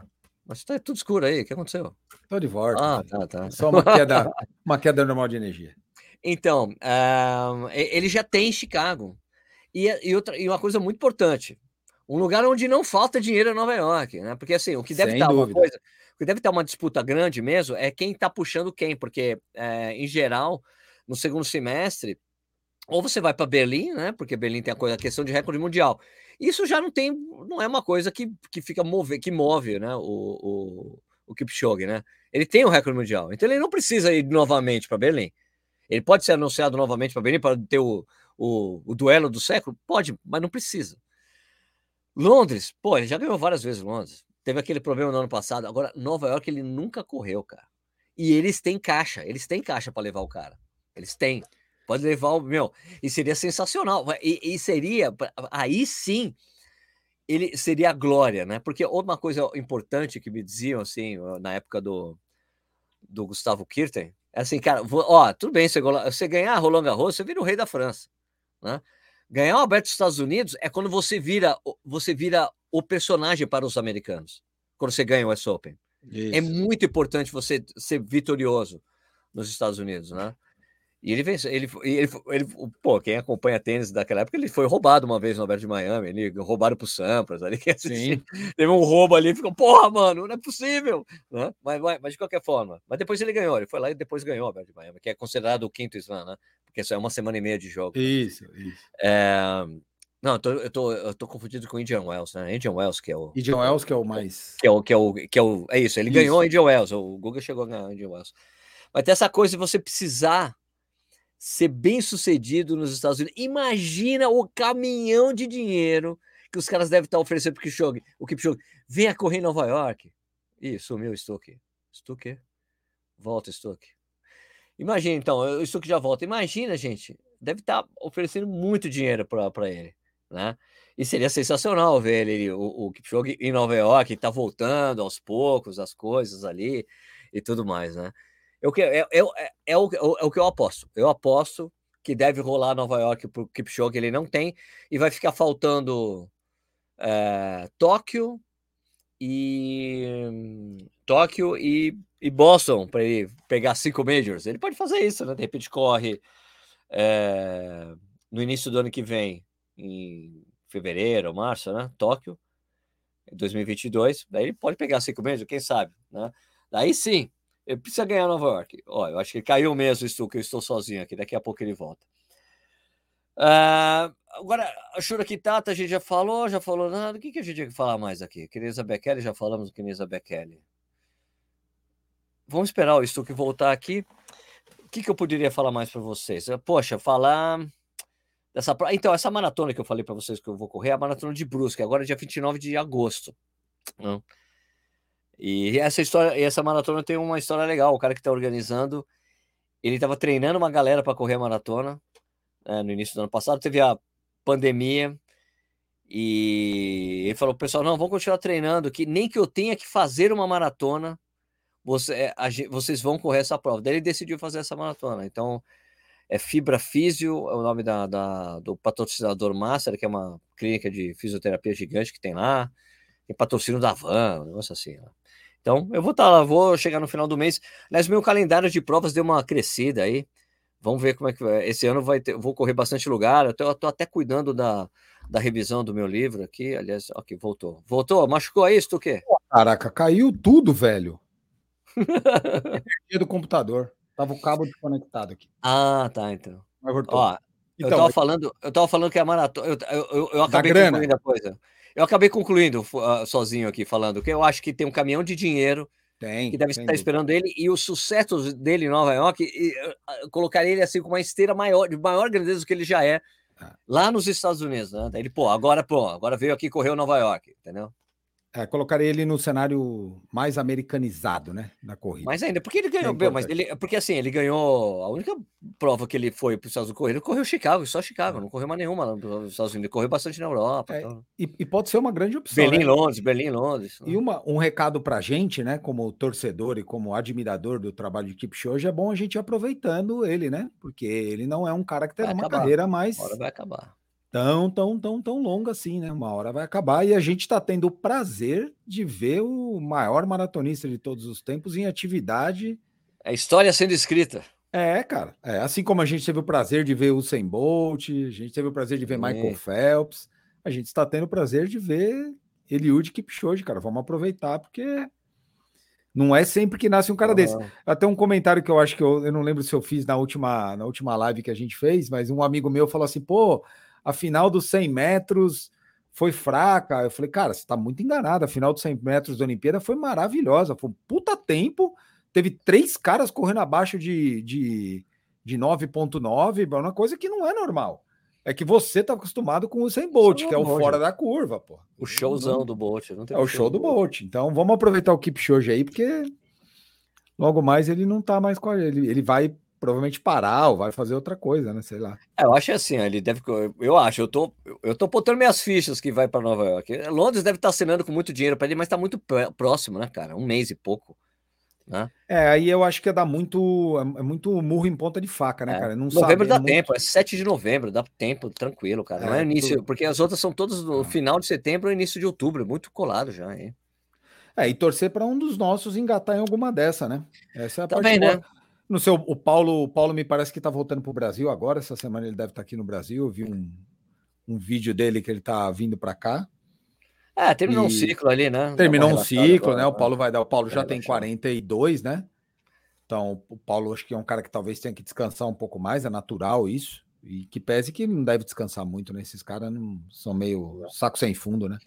Mas tá tudo escuro aí, o que aconteceu? Tô de volta. Ah, tá, tá. Só uma queda, uma queda normal de energia. Então, uh, ele já tem Chicago. E, e, outra, e uma coisa muito importante: um lugar onde não falta dinheiro é Nova York, né? Porque assim, o que deve Sem estar uma coisa, o que deve estar uma disputa grande mesmo é quem está puxando quem, porque é, em geral, no segundo semestre, ou você vai para Berlim, né? Porque Berlim tem a, coisa, a questão de recorde mundial. Isso já não tem, não é uma coisa que, que fica move, que move, né? O, o, o Kipchoge, né? Ele tem o recorde mundial, então ele não precisa ir novamente para Berlim. Ele pode ser anunciado novamente para Berlim para ter o, o, o duelo do século? Pode, mas não precisa. Londres, pô, ele já ganhou várias vezes Londres. Teve aquele problema no ano passado. Agora, Nova York, ele nunca correu, cara. E eles têm caixa, eles têm caixa para levar o cara. Eles têm. Pode levar o meu. E seria sensacional. E, e, seria, aí sim, ele seria a glória, né? Porque uma coisa importante que me diziam, assim, na época do, do Gustavo Kirten, é assim, cara, ó, tudo bem, você, você ganhar Roland Garros, você vira o rei da França, né? Ganhar o aberto dos Estados Unidos é quando você vira, você vira o personagem para os americanos, quando você ganha o US Open. É Isso. É muito importante você ser vitorioso nos Estados Unidos, né? E ele venceu, ele, ele, ele, pô, quem acompanha tênis daquela época, ele foi roubado uma vez no Alberto de Miami, ele roubaram pro Sampras, ali, Sim. teve um roubo ali, ficou, porra, mano, não é possível, né? Mas, mas, mas, de qualquer forma, mas depois ele ganhou, ele foi lá e depois ganhou o Alberto de Miami, que é considerado o quinto slam, né? Porque só é uma semana e meia de jogo. Isso, isso. É, não, eu tô, eu, tô, eu tô confundido com o Indian Wells, né? Indian Wells, que é o. Indian Wells, que é o mais. Que é o. Que é, o, que é, o, é isso, ele isso. ganhou o Indian Wells, o Google chegou a ganhar o Indian Wells. Mas tem essa coisa de você precisar ser bem sucedido nos Estados Unidos. Imagina o caminhão de dinheiro que os caras devem estar oferecendo para o Kipchoge. O Kipchoge, venha correr em Nova York. Ih, sumiu o Stuck. Stuck? Volta, Stuck. Imagina, então, o Stuck já volta. Imagina, gente, deve estar oferecendo muito dinheiro para ele, né? E seria sensacional ver ele, o, o Kipchoge em Nova York, tá voltando aos poucos, as coisas ali e tudo mais, né? Eu, é, é, é, é, o, é o que eu aposto. Eu aposto que deve rolar Nova York para o Kipchoge, ele não tem, e vai ficar faltando é, Tóquio e Tóquio e, e Boston para ele pegar cinco majors. Ele pode fazer isso, né? De repente corre é, no início do ano que vem, em fevereiro, março, né? Tóquio, 2022. Daí ele pode pegar cinco majors, quem sabe, né? Daí sim, ele precisa ganhar Nova York. Ó, eu acho que caiu mesmo isso que eu estou sozinho aqui. Daqui a pouco ele volta. Uh, agora, a Shura Kitata a gente já falou, já falou nada. O que, que a gente tinha que falar mais aqui? Kenesa Bekele, já falamos do Kenesa Bekele. Vamos esperar o Stuck voltar aqui. O que, que eu poderia falar mais para vocês? Poxa, falar dessa. Então, essa maratona que eu falei para vocês que eu vou correr é a maratona de Brusque, agora é dia 29 de agosto. Não? E essa história, essa maratona tem uma história legal. O cara que está organizando, ele estava treinando uma galera para correr a maratona né, no início do ano passado. Teve a pandemia e ele falou: pessoal, não, vamos continuar treinando, que nem que eu tenha que fazer uma maratona, você, a, vocês vão correr essa prova. Daí ele decidiu fazer essa maratona. Então, é Fibra Físio, é o nome da, da, do patrocinador Master, que é uma clínica de fisioterapia gigante que tem lá. Tem patrocínio da Van, um negócio assim. Ó. Então, eu vou estar tá lá, vou chegar no final do mês. Aliás, meu calendário de provas deu uma crescida aí. Vamos ver como é que vai. Esse ano vai ter, vou correr bastante lugar. Eu tô, até cuidando da, da revisão do meu livro aqui. Aliás, ok, voltou. Voltou? Machucou aí, quê? Caraca, caiu tudo, velho. Do computador. Tava o cabo desconectado aqui. Ah, tá, então. Ó, então, eu tava falando, eu tava falando que a maratona. Eu, eu, eu, eu acabei concluindo a coisa. Eu acabei concluindo uh, sozinho aqui, falando que eu acho que tem um caminhão de dinheiro tem, que deve estar esperando ele, e o sucesso dele em Nova York, e, uh, colocaria ele assim com uma esteira maior, de maior grandeza do que ele já é ah. lá nos Estados Unidos, né? Ele, pô, agora, pô, agora veio aqui correu Nova York, entendeu? É, colocaria ele no cenário mais americanizado, né? Da corrida. Mas ainda, porque ele ganhou, é mas ele, porque assim, ele ganhou. A única prova que ele foi para os Estados Unidos correr, ele correu Chicago, só Chicago, é. não correu mais nenhuma nos Estados Unidos, ele correu bastante na Europa. É, e, e, pode ser uma grande opção. Berlim, né? Londres, Berlim, Londres. E uma, um recado para a gente, né? Como torcedor e como admirador do trabalho de Keep hoje, é bom a gente ir aproveitando ele, né? Porque ele não é um cara que terá uma carreira mais. Agora vai acabar tão, tão, tão, tão longa assim, né? Uma hora vai acabar e a gente está tendo o prazer de ver o maior maratonista de todos os tempos em atividade. É história sendo escrita. É, cara. É, assim como a gente teve o prazer de ver o Usain Bolt, a gente teve o prazer de ver Michael Phelps, a gente está tendo o prazer de ver Eliud Kipchoge, cara. Vamos aproveitar porque não é sempre que nasce um cara desse. Até um comentário que eu acho que eu, eu não lembro se eu fiz na última, na última live que a gente fez, mas um amigo meu falou assim: pô, a final dos 100 metros foi fraca. Eu falei, cara, você está muito enganado. A final dos 100 metros da Olimpíada foi maravilhosa. Foi um puta tempo. Teve três caras correndo abaixo de, de, de 9,9, uma coisa que não é normal. É que você tá acostumado com o sem Bolt, que é o fora da curva, pô. O showzão do Bolt. é o show do Bolt. Então vamos aproveitar o Keep Show aí, porque logo mais ele não tá mais com ele. Ele vai provavelmente parar ou vai fazer outra coisa, né? Sei lá. É, eu acho assim, ele deve. Eu acho, eu tô, eu tô botando minhas fichas que vai para Nova York. Londres deve estar tá assinando com muito dinheiro para ele, mas está muito próximo, né, cara? Um mês e pouco. Né? É, aí eu acho que ia dar muito, é, é muito murro em ponta de faca, né, é. cara? Não novembro dá é tempo, é 7 de novembro, dá tempo, tranquilo, cara. Não é, é início, tudo... porque as outras são todas no final de setembro ou início de outubro, muito colado já, hein? É, e torcer para um dos nossos engatar em alguma dessa, né? Essa é a Também, parte né? No seu, o Paulo, o Paulo me parece que está voltando para o Brasil agora. Essa semana ele deve estar tá aqui no Brasil. Eu vi um, um vídeo dele que ele está vindo para cá. É, terminou e... um ciclo ali, né? Terminou um ciclo, agora, né? O Paulo vai dar. O Paulo já tem 42, né? Então, o Paulo acho que é um cara que talvez tenha que descansar um pouco mais, é natural isso. E que pese que não deve descansar muito, né? Esses caras não, são meio saco sem fundo, né?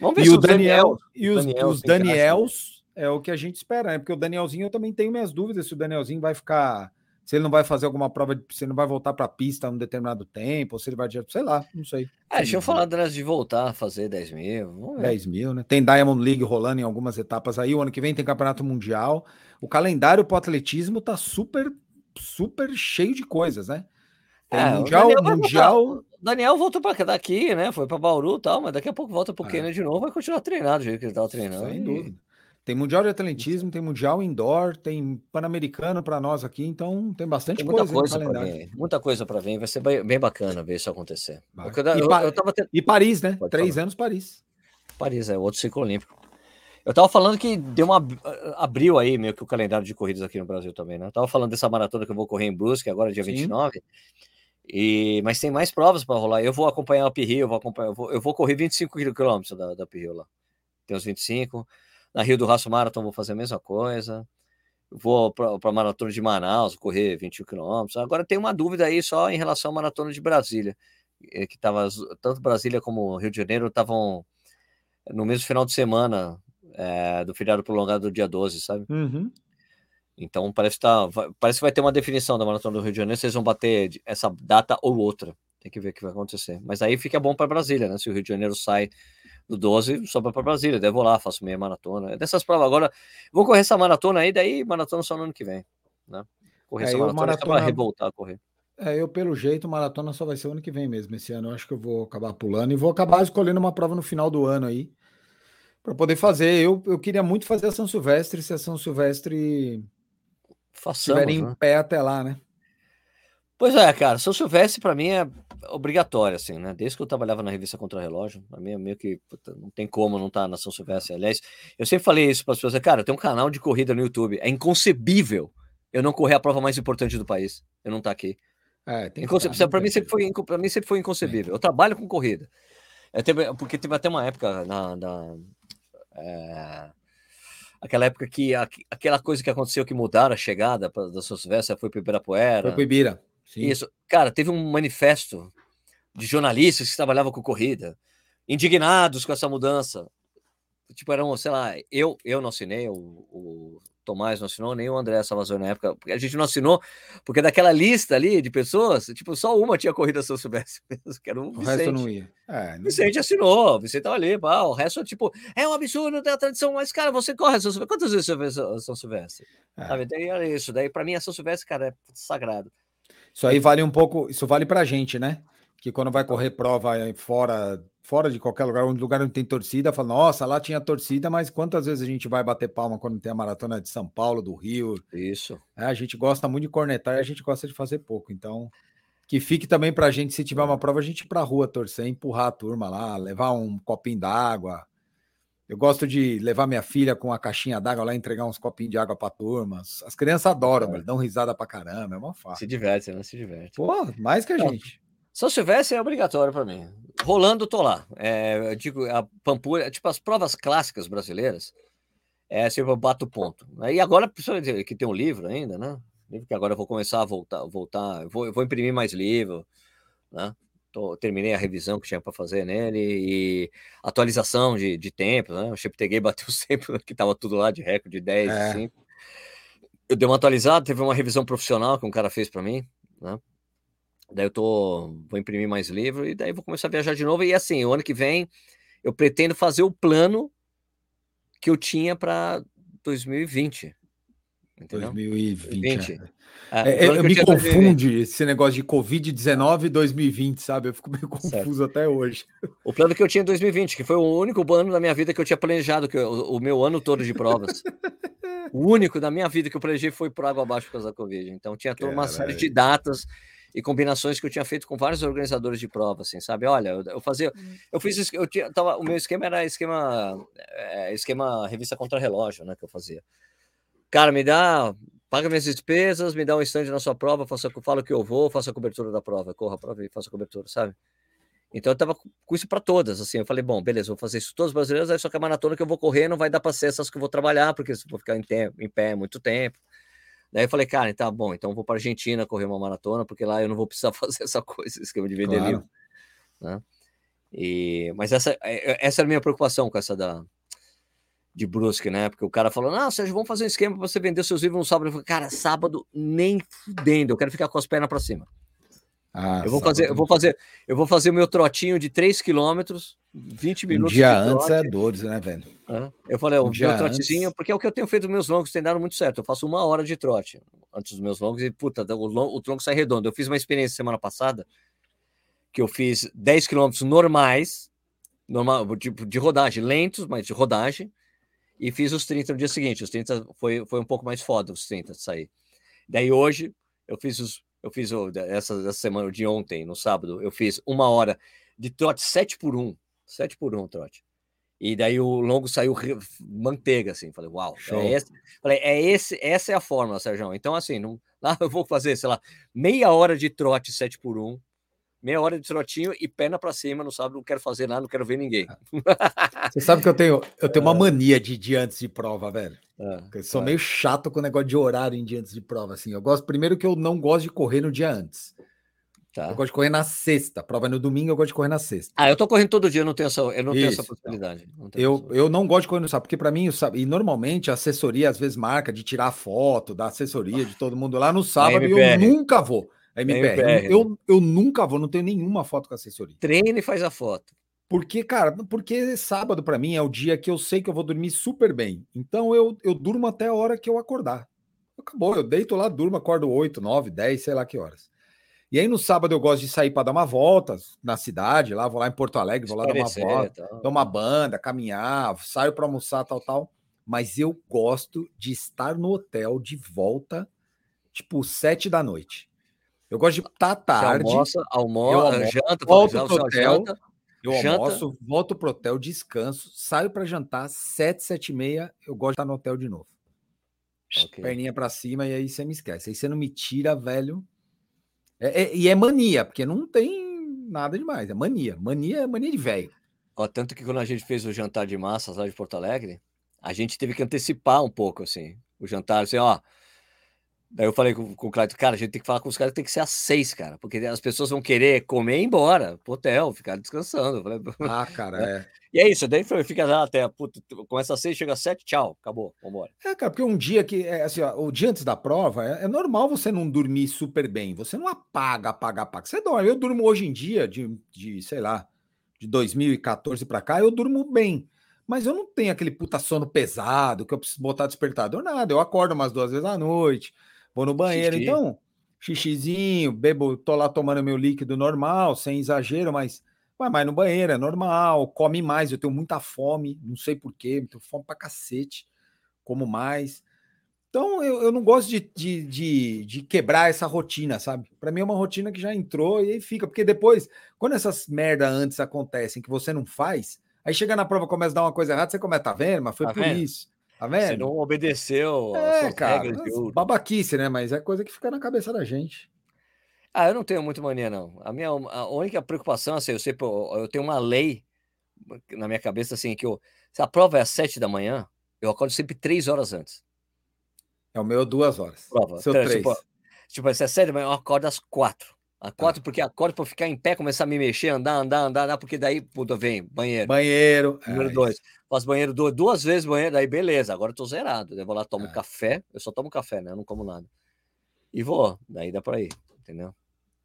Vamos ver e o Daniel, Daniel, e os Daniel, os Daniels é o que a gente espera, né? Porque o Danielzinho eu também tenho minhas dúvidas se o Danielzinho vai ficar. Se ele não vai fazer alguma prova, se ele não vai voltar para a pista um determinado tempo, ou se ele vai, sei lá, não sei. É, deixa eu falar de voltar a fazer 10 mil. 10 mil, né? Tem Diamond League rolando em algumas etapas aí. O ano que vem tem Campeonato Mundial. O calendário para o atletismo tá super, super cheio de coisas, né? Tem é, mundial, o Daniel, mundial... Daniel voltou para daqui, né? Foi para Bauru e tal, mas daqui a pouco volta para o é. de novo, vai continuar treinando do jeito que ele estava treinando. Sem e... dúvida. Tem Mundial de Atletismo, tem Mundial Indoor, tem Pan-Americano para nós aqui, então tem bastante tem muita coisa. coisa para ver. Muita coisa para ver, vai ser bem bacana ver isso acontecer. Eu, eu, eu, tava e Paris, né? Pode Três falar. anos Paris. Paris, é outro ciclo olímpico. Eu tava falando que deu uma. abriu aí meio que o calendário de corridas aqui no Brasil também, né? Eu tava falando dessa maratona que eu vou correr em Brusque agora, dia Sim. 29. E, mas tem mais provas para rolar. Eu vou acompanhar o Pirri, eu vou acompanhar, eu vou, eu vou correr 25 quilômetros da, da lá. Tem uns 25. Na Rio do Raço Marathon vou fazer a mesma coisa. Vou para a maratona de Manaus, correr 21 quilômetros. Agora tem uma dúvida aí só em relação à maratona de Brasília, eh, que tava tanto Brasília como Rio de Janeiro estavam no mesmo final de semana é, do feriado prolongado do dia 12, sabe? Uhum. Então parece que, tá, parece que vai ter uma definição da maratona do Rio de Janeiro, vocês vão bater essa data ou outra. Tem que ver o que vai acontecer. Mas aí fica bom para Brasília, né? Se o Rio de Janeiro sai do 12 sobra para Brasília. Daí vou lá, faço meia maratona. É dessas provas. Agora, vou correr essa maratona aí, daí maratona só no ano que vem. Né? Correr é, essa maratona, maratona... para revoltar a correr. É, eu, pelo jeito, maratona só vai ser o ano que vem mesmo. Esse ano eu acho que eu vou acabar pulando e vou acabar escolhendo uma prova no final do ano aí. Para poder fazer. Eu, eu queria muito fazer a São Silvestre, se a São Silvestre estiver em né? pé até lá, né? Pois é, cara, São Silvestre para mim é obrigatório, assim, né? Desde que eu trabalhava na revista Contra Relógio, pra mim é meio que puta, não tem como não estar tá na São Silvestre. Aliás, eu sempre falei isso para as pessoas, cara, eu tenho um canal de corrida no YouTube, é inconcebível eu não correr a prova mais importante do país, eu não estar tá aqui. É, para mim sempre foi para mim sempre foi inconcebível. Eu trabalho com corrida. É, teve, porque teve até uma época na, na é, aquela época que a, aquela coisa que aconteceu que mudaram a chegada pra, da São Silvestre foi para Ibirapuera. Foi para Ibira. Sim. Isso. Cara, teve um manifesto de jornalistas que trabalhavam com corrida, indignados com essa mudança. Tipo, eram, sei lá, eu, eu não assinei, o, o Tomás não assinou, nem o André Salvador na época. A gente não assinou, porque daquela lista ali de pessoas, tipo, só uma tinha corrida se eu soubesse mesmo, que era o, o Vicente. resto não ia. É, não Vicente assinou, Vicente tava ali, pá, o resto, tipo, é um absurdo, não tem a tradição, mas, cara, você corre São Silvestre. Quantas vezes você vê São Silvestre? É. Sabe? Daí era isso. Daí, pra mim, a São Silvestre, cara, é sagrado. Isso aí vale um pouco, isso vale pra gente, né? Que quando vai correr prova fora fora de qualquer lugar, um lugar onde tem torcida, fala, nossa, lá tinha torcida, mas quantas vezes a gente vai bater palma quando tem a maratona de São Paulo, do Rio? Isso. É, a gente gosta muito de cornetar e a gente gosta de fazer pouco. Então, que fique também pra gente, se tiver uma prova, a gente ir pra rua torcer, empurrar a turma lá, levar um copinho d'água. Eu gosto de levar minha filha com a caixinha d'água lá, entregar uns copinhos de água pra turma. As crianças adoram, é. dão risada pra caramba, é uma fácil. Se diverte, né? Se diverte. Pô, mais que a gente. Só se tivesse é obrigatório para mim. Rolando, tô lá. É, eu digo, a Pampulha, tipo as provas clássicas brasileiras, é sempre eu bato ponto. E agora, principalmente que tem um livro ainda, né? Livro que agora eu vou começar a voltar, voltar, vou, eu vou imprimir mais livro, né? Tô, terminei a revisão que tinha para fazer nele e atualização de, de tempo, né? O Cheptegei bateu sempre que estava tudo lá de recorde de 10, é. 5. Eu dei uma atualizada, teve uma revisão profissional que um cara fez para mim, né? Daí eu tô, vou imprimir mais livro e daí vou começar a viajar de novo. E assim, o ano que vem eu pretendo fazer o plano que eu tinha para 2020. Entendeu? 2020. É. É, é, é me confunde esse negócio de Covid-19 e 2020, sabe? Eu fico meio confuso certo. até hoje. O plano que eu tinha em 2020, que foi o único ano da minha vida que eu tinha planejado, que eu, o meu ano todo de provas. o único da minha vida que eu planejei foi por água abaixo por causa da Covid. Então tinha toda uma série de datas e combinações que eu tinha feito com vários organizadores de prova, assim, sabe? Olha, eu, eu fazia, uhum. eu fiz, eu tinha, tava, o meu esquema era esquema, é, esquema revista contra relógio, né, que eu fazia. Cara, me dá, paga minhas despesas, me dá um stand na sua prova, faça, fala que eu vou, faça a cobertura da prova, corra a prova e faça a cobertura, sabe? Então eu tava com isso para todas, assim, eu falei, bom, beleza, vou fazer isso todos os brasileiros, aí só que a maratona que eu vou correr não vai dar para ser essas que eu vou trabalhar, porque eu vou ficar em, tempo, em pé muito tempo. Daí eu falei, cara, tá bom, então vou para Argentina correr uma maratona, porque lá eu não vou precisar fazer essa coisa, esquema de vender claro. livro. Né? E, mas essa, é, é, essa era a minha preocupação com essa da de Brusque, né? Porque o cara falou: Não, Sérgio, vamos fazer um esquema para você vender seus livros no sábado. Eu falei, cara, sábado nem fudendo, eu quero ficar com as pernas para cima. Ah, eu vou fazer, eu vou fazer, eu vou fazer o meu trotinho de 3 quilômetros 20 minutos. Um dia antes é dores, né, velho? É. Eu falei, um, um dia trotezinho, antes... porque é o que eu tenho feito nos meus longos, tem dado muito certo. Eu faço uma hora de trote antes dos meus longos e, puta, o, long, o tronco sai redondo. Eu fiz uma experiência semana passada que eu fiz 10 quilômetros normais, normal, tipo de rodagem, lentos, mas de rodagem, e fiz os 30 no dia seguinte. Os 30 foi, foi um pouco mais foda, os 30 de sair. Daí hoje eu fiz os. Eu fiz essa, essa semana de ontem, no sábado, eu fiz uma hora de trote 7 por 1 7 por 1 trote. E daí o longo saiu manteiga, assim. Falei, uau, é esse. Falei, é esse, essa é a fórmula, Sérgio. Então, assim, não, lá eu vou fazer, sei lá, meia hora de trote 7 por 1 meia hora de trotinho e perna para cima, não sabe, não quero fazer nada, não quero ver ninguém. Você sabe que eu tenho, eu tenho uma é. mania de dia antes de prova, velho. É, eu sou é. meio chato com o negócio de horário em dia antes de prova, assim. Eu gosto primeiro que eu não gosto de correr no dia antes. Tá. Eu gosto de correr na sexta. Prova é no domingo, eu gosto de correr na sexta. Ah, eu tô correndo todo dia, eu não tenho essa, eu não tenho essa possibilidade. eu, eu não gosto de correr no sábado, porque para mim, o sábado, e normalmente a assessoria às vezes marca de tirar foto da assessoria de todo mundo lá no sábado e eu nunca vou. A MPR. A MPR eu, né? eu, eu nunca vou, não tenho nenhuma foto com a assessoria. Treina e faz a foto. Porque, cara, porque sábado para mim é o dia que eu sei que eu vou dormir super bem. Então eu, eu durmo até a hora que eu acordar. Acabou, eu deito lá, durmo, acordo 8, 9, 10, sei lá que horas. E aí no sábado eu gosto de sair para dar uma volta na cidade, lá vou lá em Porto Alegre, vou lá dar uma volta, dar uma banda, caminhar, saio para almoçar, tal, tal. Mas eu gosto de estar no hotel de volta, tipo, sete da noite. Eu gosto de estar tarde. Almoça, almoça, janta, volto pro hotel. Janta, eu janta. almoço, volto pro hotel, descanso, saio para jantar, sete, sete e meia, eu gosto de estar no hotel de novo. Okay. Perninha para cima e aí você me esquece. Aí você não me tira, velho. É, é, e é mania, porque não tem nada demais. É mania. Mania é mania de velho. Tanto que quando a gente fez o jantar de massas lá de Porto Alegre, a gente teve que antecipar um pouco, assim, o jantar, assim, ó. Daí eu falei com, com o Cláudio, cara, a gente tem que falar com os caras que tem que ser às seis, cara, porque as pessoas vão querer comer e ir embora pro hotel, ficar descansando. Falei, ah, cara, é. E é isso, daí fica lá até, puta, começa às seis, chega às sete, tchau, acabou, vambora. É, cara, porque um dia que, é, assim, ó, o dia antes da prova, é, é, normal você não dormir super bem, você não apaga, apaga, apaga, você dorme. Eu durmo hoje em dia, de, de sei lá, de 2014 para cá, eu durmo bem. Mas eu não tenho aquele puta sono pesado que eu preciso botar despertador, nada. Eu acordo umas duas vezes à noite, vou no banheiro. Xixi. Então, xixizinho, bebo, tô lá tomando meu líquido normal, sem exagero, mas vai mais no banheiro, é normal, come mais. Eu tenho muita fome, não sei porquê, tenho fome pra cacete, como mais. Então, eu, eu não gosto de, de, de, de quebrar essa rotina, sabe? Para mim é uma rotina que já entrou e aí fica. Porque depois, quando essas merda antes acontecem que você não faz, aí chega na prova, começa a dar uma coisa errada, você começa, tá vendo? Mas foi tá por vendo? isso. Tá vendo? Você não obedeceu é, cara, regras de Babaquice, né? Mas é coisa que fica na cabeça da gente. Ah, eu não tenho muito mania, não. A minha a única preocupação, assim, eu sei, eu tenho uma lei na minha cabeça, assim, que eu, se a prova é às sete da manhã, eu acordo sempre três horas antes. É o meu duas horas. Prova. Seu então, três. Tipo, tipo, se é sério, eu acordo às quatro. Às quatro, ah. porque acordo para ficar em pé, começar a me mexer, andar, andar, andar, andar porque daí, puta, vem, banheiro. Banheiro. Número é dois. Faço banheiro duas, duas vezes banheiro, daí beleza, agora eu tô zerado. Eu vou lá, tomo é. café, eu só tomo café, né? Eu não como nada. E vou, daí dá para ir, entendeu?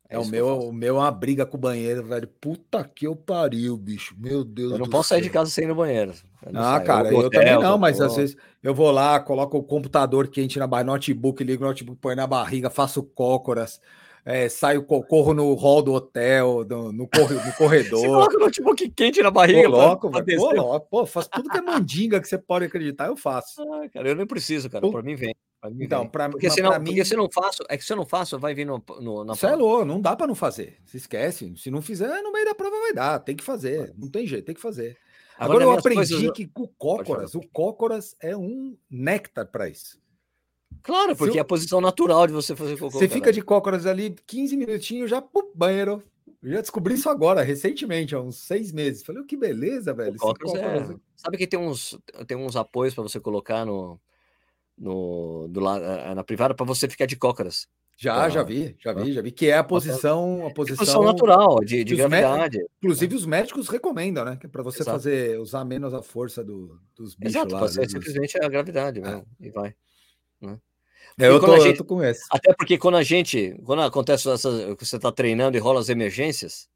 É, é o meu, o meu é uma briga com o banheiro, velho. Puta que eu pariu, bicho. Meu Deus Eu não posso céu. sair de casa sem ir no banheiro. Ah, cara, eu, eu hotel, também não, mas às vezes eu vou lá, coloco o computador quente na barriga, notebook, ligo o notebook, põe na barriga, faço cócoras, é, saio, corro no hall do hotel, no, no, no corredor. Você coloca o notebook quente na barriga? Coloco, pra, pra coloco. Pô, faço tudo que é mandinga que você pode acreditar, eu faço. Ah, cara, eu nem preciso, cara. Por mim vem. Então, para porque, senão, pra mim... porque se não faço, é que se eu não faço, vai vir no, no na Isso é louco, não dá para não fazer. Se esquece. Se não fizer, no meio da prova vai dar. Tem que fazer. Não tem jeito, tem que fazer. Agora, Agora eu aprendi coisas... que o cócoras, o cócoras é um néctar para isso. Claro, porque eu... é a posição natural de você fazer cocô. Você fica de cócoras ali 15 minutinhos, já pô, banheiro. Eu já descobri isso agora, recentemente, há uns seis meses. Falei, oh, que beleza, velho. Cócoras é... Sabe que tem uns, tem uns apoios para você colocar no, no, do, eh, na privada para você ficar de cócoras. Já, já vi, já vi, já vi, que é a posição, a posição, posição natural de, de gravidade. Médicos, inclusive, os médicos recomendam, né? Que é para você Exato. fazer, usar menos a força do, dos bichos Exato, lá. Exato, simplesmente é a gravidade, é. e vai. Né? É, eu, tô, gente, eu tô com esse. Até porque quando a gente, quando acontece essas, você está treinando e rola as emergências,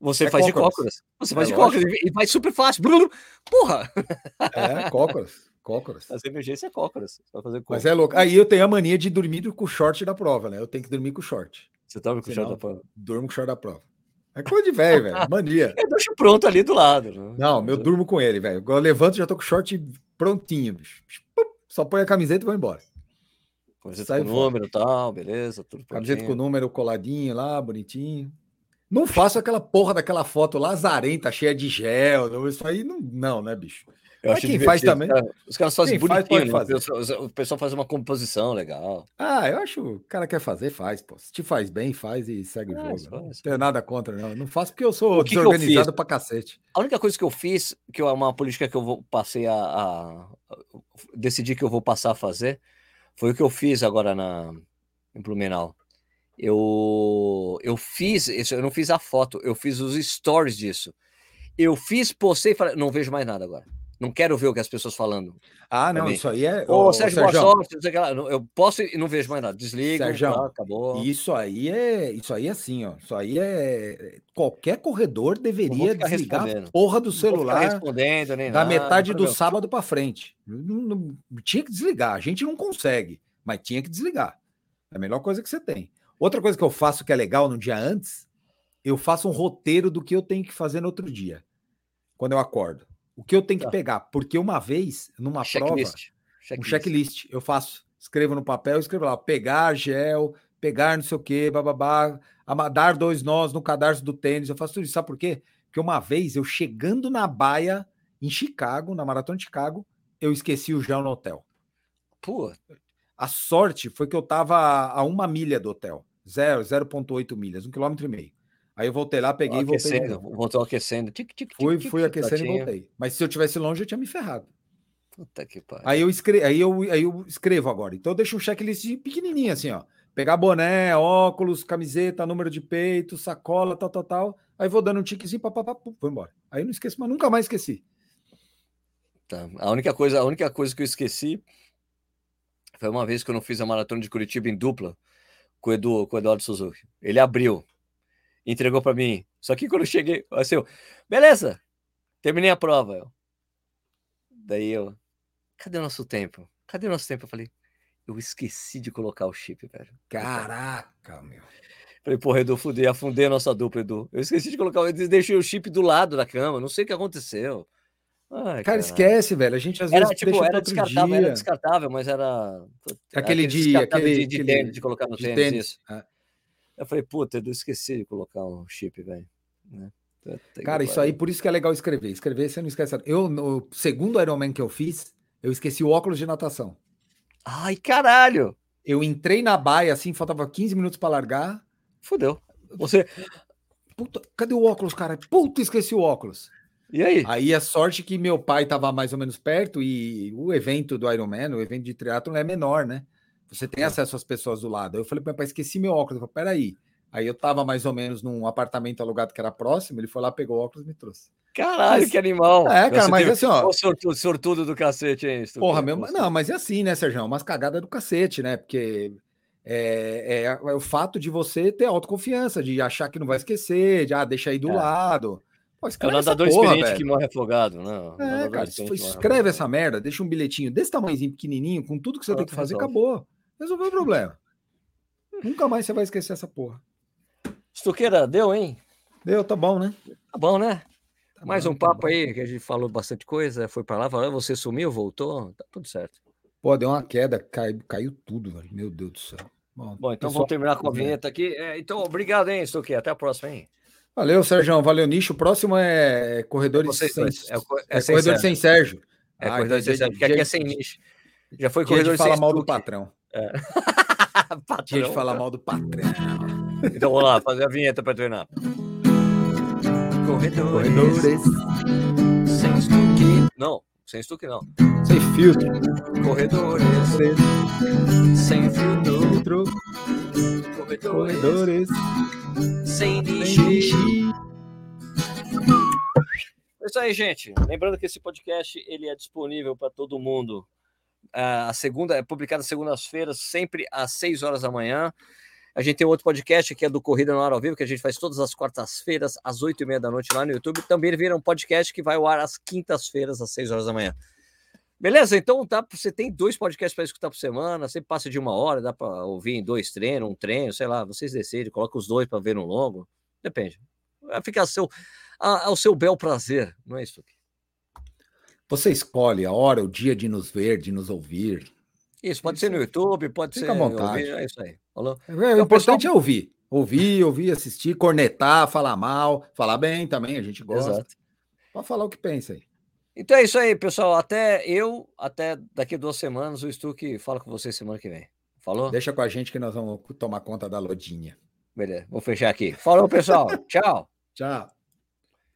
você é faz cócoras. de cócoras. Você faz é de cócoras e vai super fácil. Porra! É, cócoras. Cócoras. As emergências é cócoras. Fazer Mas é louco. Aí eu tenho a mania de dormir com o short da prova, né? Eu tenho que dormir com o short. Você dorme com o short da prova? Durmo com o short da prova. É coisa de velho, velho. Mania. Eu deixo pronto ali do lado. Né? Não, eu durmo com ele, velho. Eu levanto e já tô com o short prontinho, bicho. Só põe a camiseta e vou embora. Camiseta com número e tal, beleza. Tudo camiseta com número coladinho lá, bonitinho. Não faço aquela porra daquela foto lazarenta, cheia de gel. Isso aí não, não né, bicho? Eu acho que faz também. Os caras fazem quem bonitinho, faz, né? fazer. o pessoal faz uma composição legal. Ah, eu acho o cara quer fazer, faz, pô. Se te faz bem, faz e segue o jogo. Não tenho nada contra, não. Não faço porque eu sou que desorganizado que pra cacete. A única coisa que eu fiz, que é uma política que eu vou, passei a, a, a decidir que eu vou passar a fazer, foi o que eu fiz agora na, em Blumenau. Eu, eu fiz isso, eu não fiz a foto, eu fiz os stories disso. Eu fiz, postei e falei, não vejo mais nada agora. Não quero ver o que as pessoas falando. Ah, não, isso aí é. Ô, ô Sérgio, boa sorte, não sei que lá. Eu posso e não vejo mais nada. Desliga, Sérgio, tá, acabou. Isso aí é. Isso aí é assim, ó. Isso aí é. Qualquer corredor deveria desligar a porra do celular respondendo, nem da nada, metade do sábado para frente. Não, não, tinha que desligar. A gente não consegue, mas tinha que desligar. É a melhor coisa que você tem. Outra coisa que eu faço que é legal no dia antes, eu faço um roteiro do que eu tenho que fazer no outro dia, quando eu acordo. O que eu tenho que tá. pegar? Porque uma vez, numa checklist. prova, checklist. um checklist, eu faço, escrevo no papel, escrevo lá, pegar gel, pegar não sei o quê, bababá, dar dois nós no cadarço do tênis. Eu faço tudo isso, sabe por quê? Porque uma vez eu chegando na baia, em Chicago, na Maratona de Chicago, eu esqueci o gel no hotel. Pô. A sorte foi que eu tava a uma milha do hotel. 0, 0,8 milhas, um quilômetro e meio. Aí eu voltei lá, peguei aquecendo, e voltei. Voltou aquecendo. Tic, tic, fui, fui aquecendo e voltei. Mas se eu tivesse longe, eu tinha me ferrado. Puta que pariu. Aí eu, escrevo, aí, eu, aí eu escrevo agora. Então eu deixo um checklist pequenininho assim, ó. Pegar boné, óculos, camiseta, número de peito, sacola, tal, tal, tal. Aí vou dando um tiquezinho, papapá, vou embora. Aí eu não esqueço, mas nunca mais esqueci. Tá. A única coisa, a única coisa que eu esqueci foi uma vez que eu não fiz a maratona de Curitiba em dupla com o, Edu, com o Eduardo Suzuki. Ele abriu, entregou para mim. Só que quando eu cheguei, assim, eu, beleza, terminei a prova. Eu. Daí eu, cadê o nosso tempo? Cadê o nosso tempo? Eu falei, eu esqueci de colocar o chip, velho. Caraca, meu. Falei, porra, Edu, fudei, afundei a nossa dupla, Edu. Eu esqueci de colocar, eu deixei o chip do lado da cama, não sei o que aconteceu. Ai, cara, esquece, velho. A gente às vezes era, tipo, era descartável, dia. era descartável, mas era aquele dia, aquele de, de, aquele, de, colocar no tênis, tênis. Isso. É. Eu falei, puta, eu esqueci de colocar um chip, velho. Né? Cara, isso aí, por isso que é legal escrever. Escrever, você não esquece. Eu, no segundo Ironman que eu fiz, eu esqueci o óculos de natação. Ai, caralho! Eu entrei na baia, assim, faltava 15 minutos para largar. Fudeu. Você. Puta, cadê o óculos, cara? Puta, esqueci o óculos. E aí? Aí a sorte que meu pai estava mais ou menos perto e o evento do Ironman, o evento de triatlo é menor, né? Você tem é. acesso às pessoas do lado. Aí eu falei para meu pai, esqueci meu óculos. Eu falei, peraí. Aí eu tava mais ou menos num apartamento alugado que era próximo, ele foi lá, pegou o óculos e me trouxe. Caralho, mas, que animal. É, cara, mas assim, ó. O sortudo, sortudo do cacete, hein? Porra, meu, não, mas é assim, né, Sérgio? Umas cagadas do cacete, né? Porque é, é, é, o fato de você ter autoconfiança, de achar que não vai esquecer, de ah, deixa aí do é. lado. Pô, é o nadador porra, experiente velho. que morre afogado, não. É, cara, escreve essa merda, deixa um bilhetinho desse tamanhozinho pequenininho, com tudo que você tem que fazer, resolve. acabou. Resolveu o problema. Nunca mais você vai esquecer essa porra. Estuqueira, deu, hein? Deu, tá bom, né? Tá bom, né? Tá Mais bom, um tá papo tá aí, que a gente falou bastante coisa, foi para lá, falou, você sumiu, voltou, tá tudo certo. Pô, deu uma queda, caiu, caiu tudo, velho. Meu Deus do céu. Bom, bom então vamos terminar com a vinheta aqui. É, então, obrigado, hein, Estuqueira. Até a próxima, hein? Valeu, Sérgio. Valeu, Nicho. O próximo é Corredores sem, é, é, é Corredores sem Sérgio. É ah, Corredores sem Sérgio, porque aqui é sem nicho. Já foi Corredores sem fala mal do patrão. É. patrão. Dia de falar mal do patrão. Então vamos lá, fazer a vinheta para treinar. Corredores, Corredores. sem estuque. Não, sem estuque não. Sem filtro. Corredores, sem filtro. Corredores, Corredores sem nicho. É isso aí, gente. Lembrando que esse podcast ele é disponível para todo mundo. A segunda é publicado às segundas-feiras, sempre às 6 horas da manhã. A gente tem outro podcast que é do Corrida no Ar ao Vivo, que a gente faz todas as quartas-feiras, às 8 e meia da noite lá no YouTube. Também vira um podcast que vai ao ar às quintas-feiras, às 6 horas da manhã. Beleza? Então tá, você tem dois podcasts para escutar por semana, sempre passa de uma hora, dá para ouvir em dois treinos, um treino, sei lá, vocês decidem, coloca os dois para ver no longo, depende. Vai ficar ao seu, ao seu bel prazer, não é isso aqui? Você escolhe a hora, o dia de nos ver, de nos ouvir. Isso, pode isso ser no YouTube, pode Fica ser. à vontade. Ouvir, é isso aí. Falou? É, o importante pessoal... é ouvir. Ouvir, ouvir, assistir, cornetar, falar mal, falar bem também, a gente gosta. Exato. Pode falar o que pensa aí. Então é isso aí, pessoal. Até eu, até daqui duas semanas, o Stuck fala com vocês semana que vem. Falou? Deixa com a gente que nós vamos tomar conta da Lodinha. Beleza, vou fechar aqui. Falou, pessoal. Tchau. Tchau.